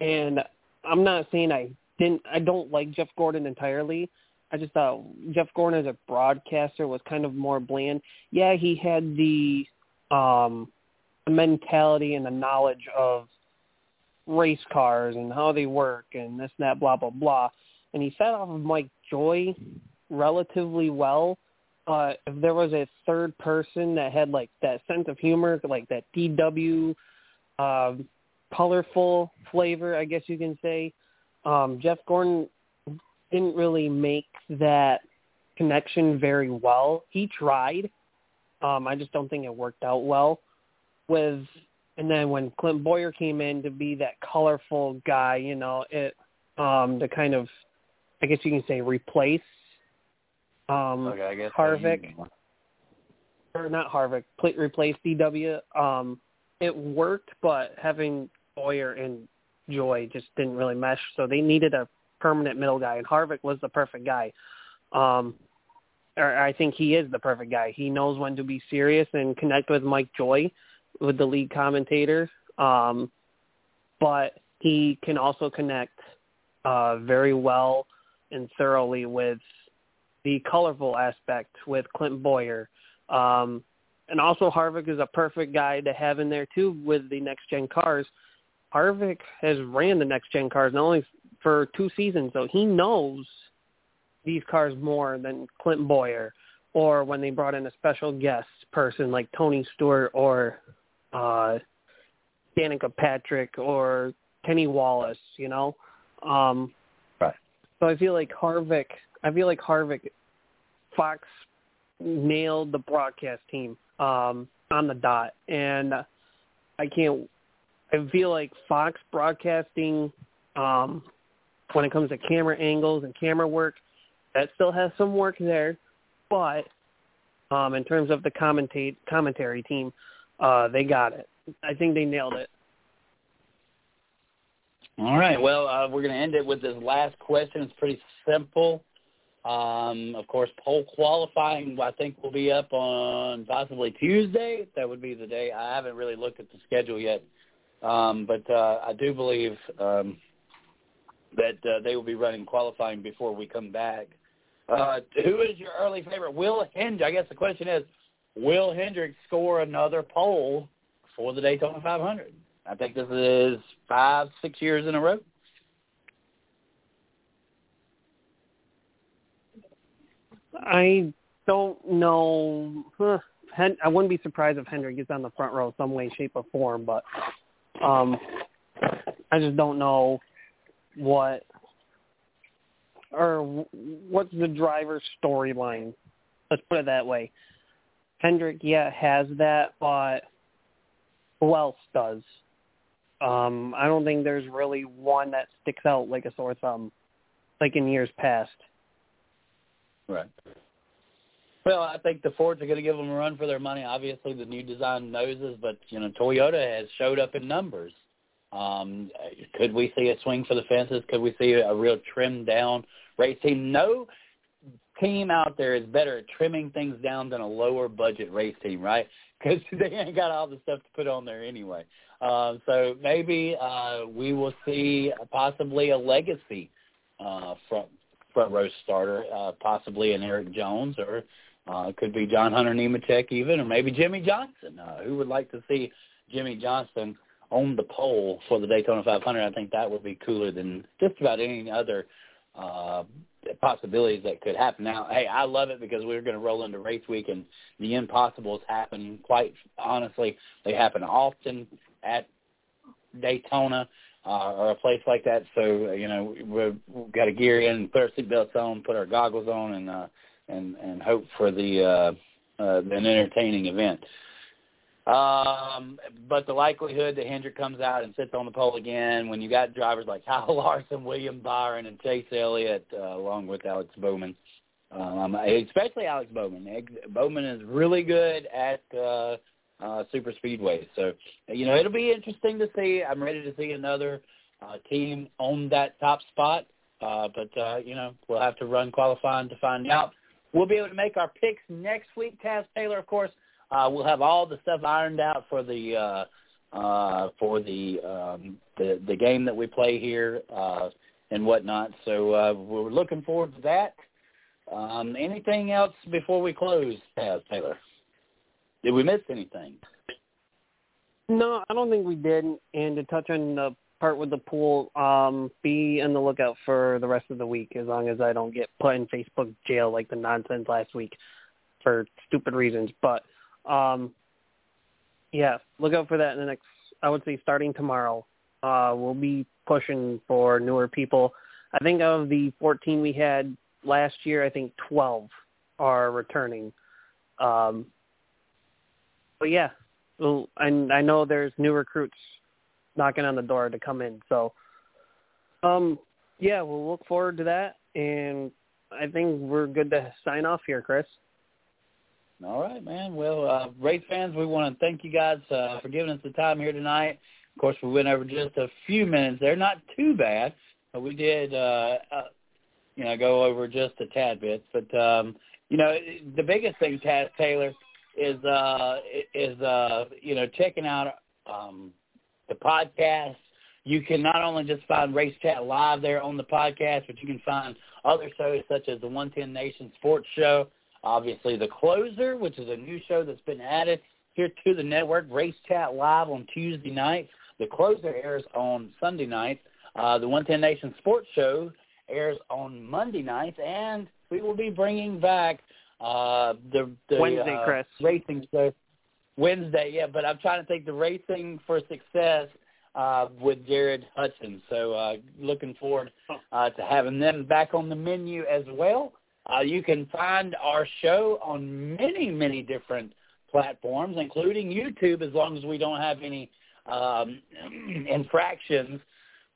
and I'm not saying I didn't I don't like Jeff Gordon entirely. I just thought Jeff Gordon as a broadcaster was kind of more bland. Yeah, he had the um mentality and the knowledge of race cars and how they work and this and that blah blah blah. And he set off of Mike Joy relatively well. Uh if there was a third person that had like that sense of humor, like that DW uh, colorful flavor, I guess you can say, um, Jeff Gordon didn't really make that connection very well. He tried. Um, I just don't think it worked out well. With and then when Clint Bowyer came in to be that colorful guy, you know, it um to kind of I guess you can say replace um okay, I guess Harvick or not Harvick, replace DW. Um it worked but having Bowyer and Joy just didn't really mesh. So they needed a permanent middle guy, and Harvick was the perfect guy. Um, or I think he is the perfect guy. He knows when to be serious and connect with Mike Joy, with the lead commentator. Um, but he can also connect uh, very well and thoroughly with the colorful aspect with Clint Bowyer. Um, and also Harvick is a perfect guy to have in there too with the next gen cars Harvick has ran the next gen cars not only for two seasons though. He knows these cars more than Clint Bowyer or when they brought in a special guest person like Tony Stewart or uh Danica Patrick or Kenny Wallace, you know. Um right. So I feel like Harvick I feel like Harvick Fox nailed the broadcast team um on the dot and I can't I feel like Fox broadcasting, um, when it comes to camera angles and camera work, that still has some work there. But um, in terms of the commentate commentary team, uh, they got it. I think they nailed it. All right. Well, uh, we're going to end it with this last question. It's pretty simple. Um, of course, pole qualifying I think will be up on possibly Tuesday. That would be the day. I haven't really looked at the schedule yet, um, but uh, I do believe um, that uh, they will be running qualifying before we come back. Uh, who is your early favorite? Will Hendrick? I guess the question is, will Hendrick score another pole for the Daytona 500? I think this is five, six years in a row. I don't know. Huh. I wouldn't be surprised if Hendrick gets on the front row some way, shape, or form, but um, I just don't know what or what's the driver's storyline. Let's put it that way. Hendrick, yeah, has that, but who else does? Um, I don't think there's really one that sticks out like a sore thumb, like in years past. Right. Well, I think the Fords are going to give them a run for their money. Obviously, the new design noses, but you know, Toyota has showed up in numbers. Um, could we see a swing for the fences? Could we see a real trimmed down race team? No team out there is better at trimming things down than a lower budget race team, right? Because they ain't got all the stuff to put on there anyway. Uh, so maybe uh, we will see possibly a legacy uh, front front row starter, uh, possibly an Erik Jones, or uh, it could be John Hunter Nemechek even, or maybe Jimmie Johnson. Uh, who would like to see Jimmie Johnson on the pole for the Daytona 500? I think that would be cooler than just about any other uh, possibilities that could happen. Now, hey, I love it because we're going to roll into race week, and the impossibles happen. Quite honestly, they happen often at Daytona uh, or a place like that. So you know we've got to gear in, put our seatbelts on, put our goggles on, and uh, and and hope for the uh, uh, an entertaining event. Um, but the likelihood that Hendrick comes out and sits on the pole again when you got drivers like Kyle Larson, William Byron, and Chase Elliott, uh, along with Alex Bowman, um, especially Alex Bowman. Bowman is really good at uh, uh, super speedways. So, you know, it'll be interesting to see. I'm ready to see another uh, team on that top spot. Uh, but, uh, you know, we'll have to run qualifying to find out. We'll be able to make our picks next week, Taz Taylor, of course. Uh, we'll have all the stuff ironed out for the uh, uh, for the, um, the the game that we play here uh, and whatnot. So uh, we're looking forward to that. Um, anything else before we close, Taz Taylor? Did we miss anything? No, I don't think we did. And to touch on the part with the pool, um, be on the lookout for the rest of the week as long as I don't get put in Facebook jail like the nonsense last week for stupid reasons. But um, yeah, look out for that in the next. I would say starting tomorrow. Uh, we'll be pushing for newer people. I think of the 14 we had last year, I think 12 are returning. Um, but yeah, well, and I know there's new recruits knocking on the door to come in. So, um, yeah, we'll look forward to that, and I think we're good to sign off here, Chris. All right, man. Well, uh, race fans, we want to thank you guys uh, for giving us the time here tonight. Of course, we went over just a few minutes. They're not too bad, but we did, uh, uh, you know, go over just a tad bit. But um, you know, the biggest thing, Taylor, is uh, is uh, you know checking out um, the podcast. You can not only just find Race Chat live there on the podcast, but you can find other shows such as the 110 Nation Sports Show Obviously, The Closer, which is a new show that's been added here to the network, Race Chat Live on Tuesday nights. The Closer airs on Sunday nights. Uh, the 110 Nation Sports Show airs on Monday nights, and we will be bringing back uh, the, the Wednesday, uh, Chris. racing show. Wednesday, yeah, but I'm trying to take the Racing for Success uh, with Jared Hudson. So uh, looking forward uh, to having them back on the menu as well. Uh, you can find our show on many, many different platforms, including YouTube, as long as we don't have any um, infractions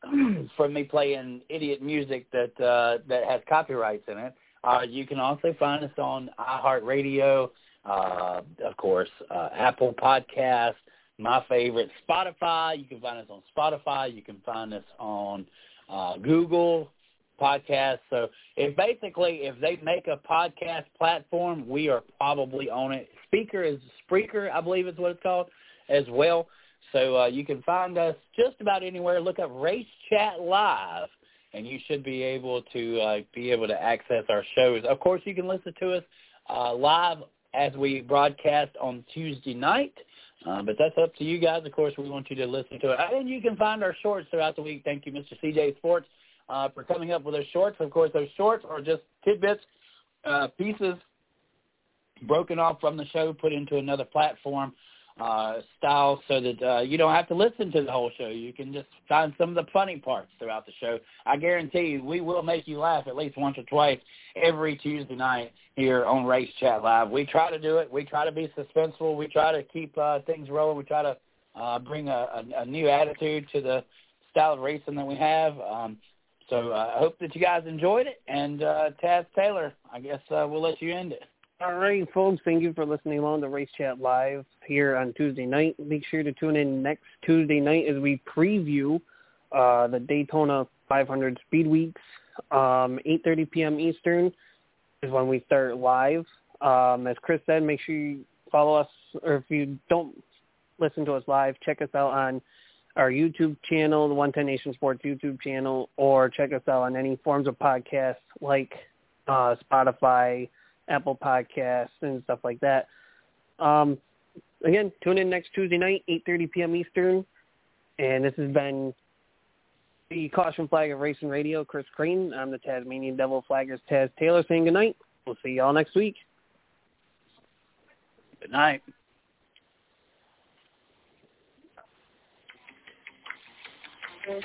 from me playing idiot music that uh, that has copyrights in it. Uh, you can also find us on iHeartRadio, uh, of course, uh, Apple Podcast, my favorite, Spotify. You can find us on Spotify. You can find us on uh, Google Podcast. So if basically if they make a podcast platform, we are probably on it. Speaker is Spreaker, I believe is what it's called, as well. So uh, you can find us just about anywhere. Look up Race Chat Live, and you should be able to uh, be able to access our shows. Of course, you can listen to us uh, live as we broadcast on Tuesday night. Uh, but that's up to you guys. Of course, we want you to listen to it. And you can find our shorts throughout the week. Thank you, Mr. CJ Sports, uh, for coming up with those shorts. Of course, those shorts are just tidbits, uh, pieces broken off from the show, put into another platform uh, style so that uh, you don't have to listen to the whole show. You can just find some of the funny parts throughout the show. I guarantee you we will make you laugh at least once or twice every Tuesday night here on Race Chat Live. We try to do it. We try to be suspenseful. We try to keep uh, things rolling. We try to uh, bring a, a, a new attitude to the style of racing that we have. Um, so uh, I hope that you guys enjoyed it. And uh, Taz Taylor, I guess uh, we'll let you end it. All right, folks, thank you for listening along to Race Chat Live here on Tuesday night. Make sure to tune in next Tuesday night as we preview uh, the Daytona 500 Speed Weeks. Um, 8.30 p.m. Eastern is when we start live. Um, as Chris said, make sure you follow us, or if you don't listen to us live, check us out on our YouTube channel, the 110 Nation Sports YouTube channel, or check us out on any forms of podcasts like uh, Spotify, Apple Podcasts, and stuff like that. Um, again, tune in next Tuesday night, 8.30 p.m. Eastern. And this has been the Caution Flag of Racing Radio, Chris Crane. I'm the Tasmanian Devil Flaggers, Taz Taylor, saying good night. We'll see y'all next week. Good night. With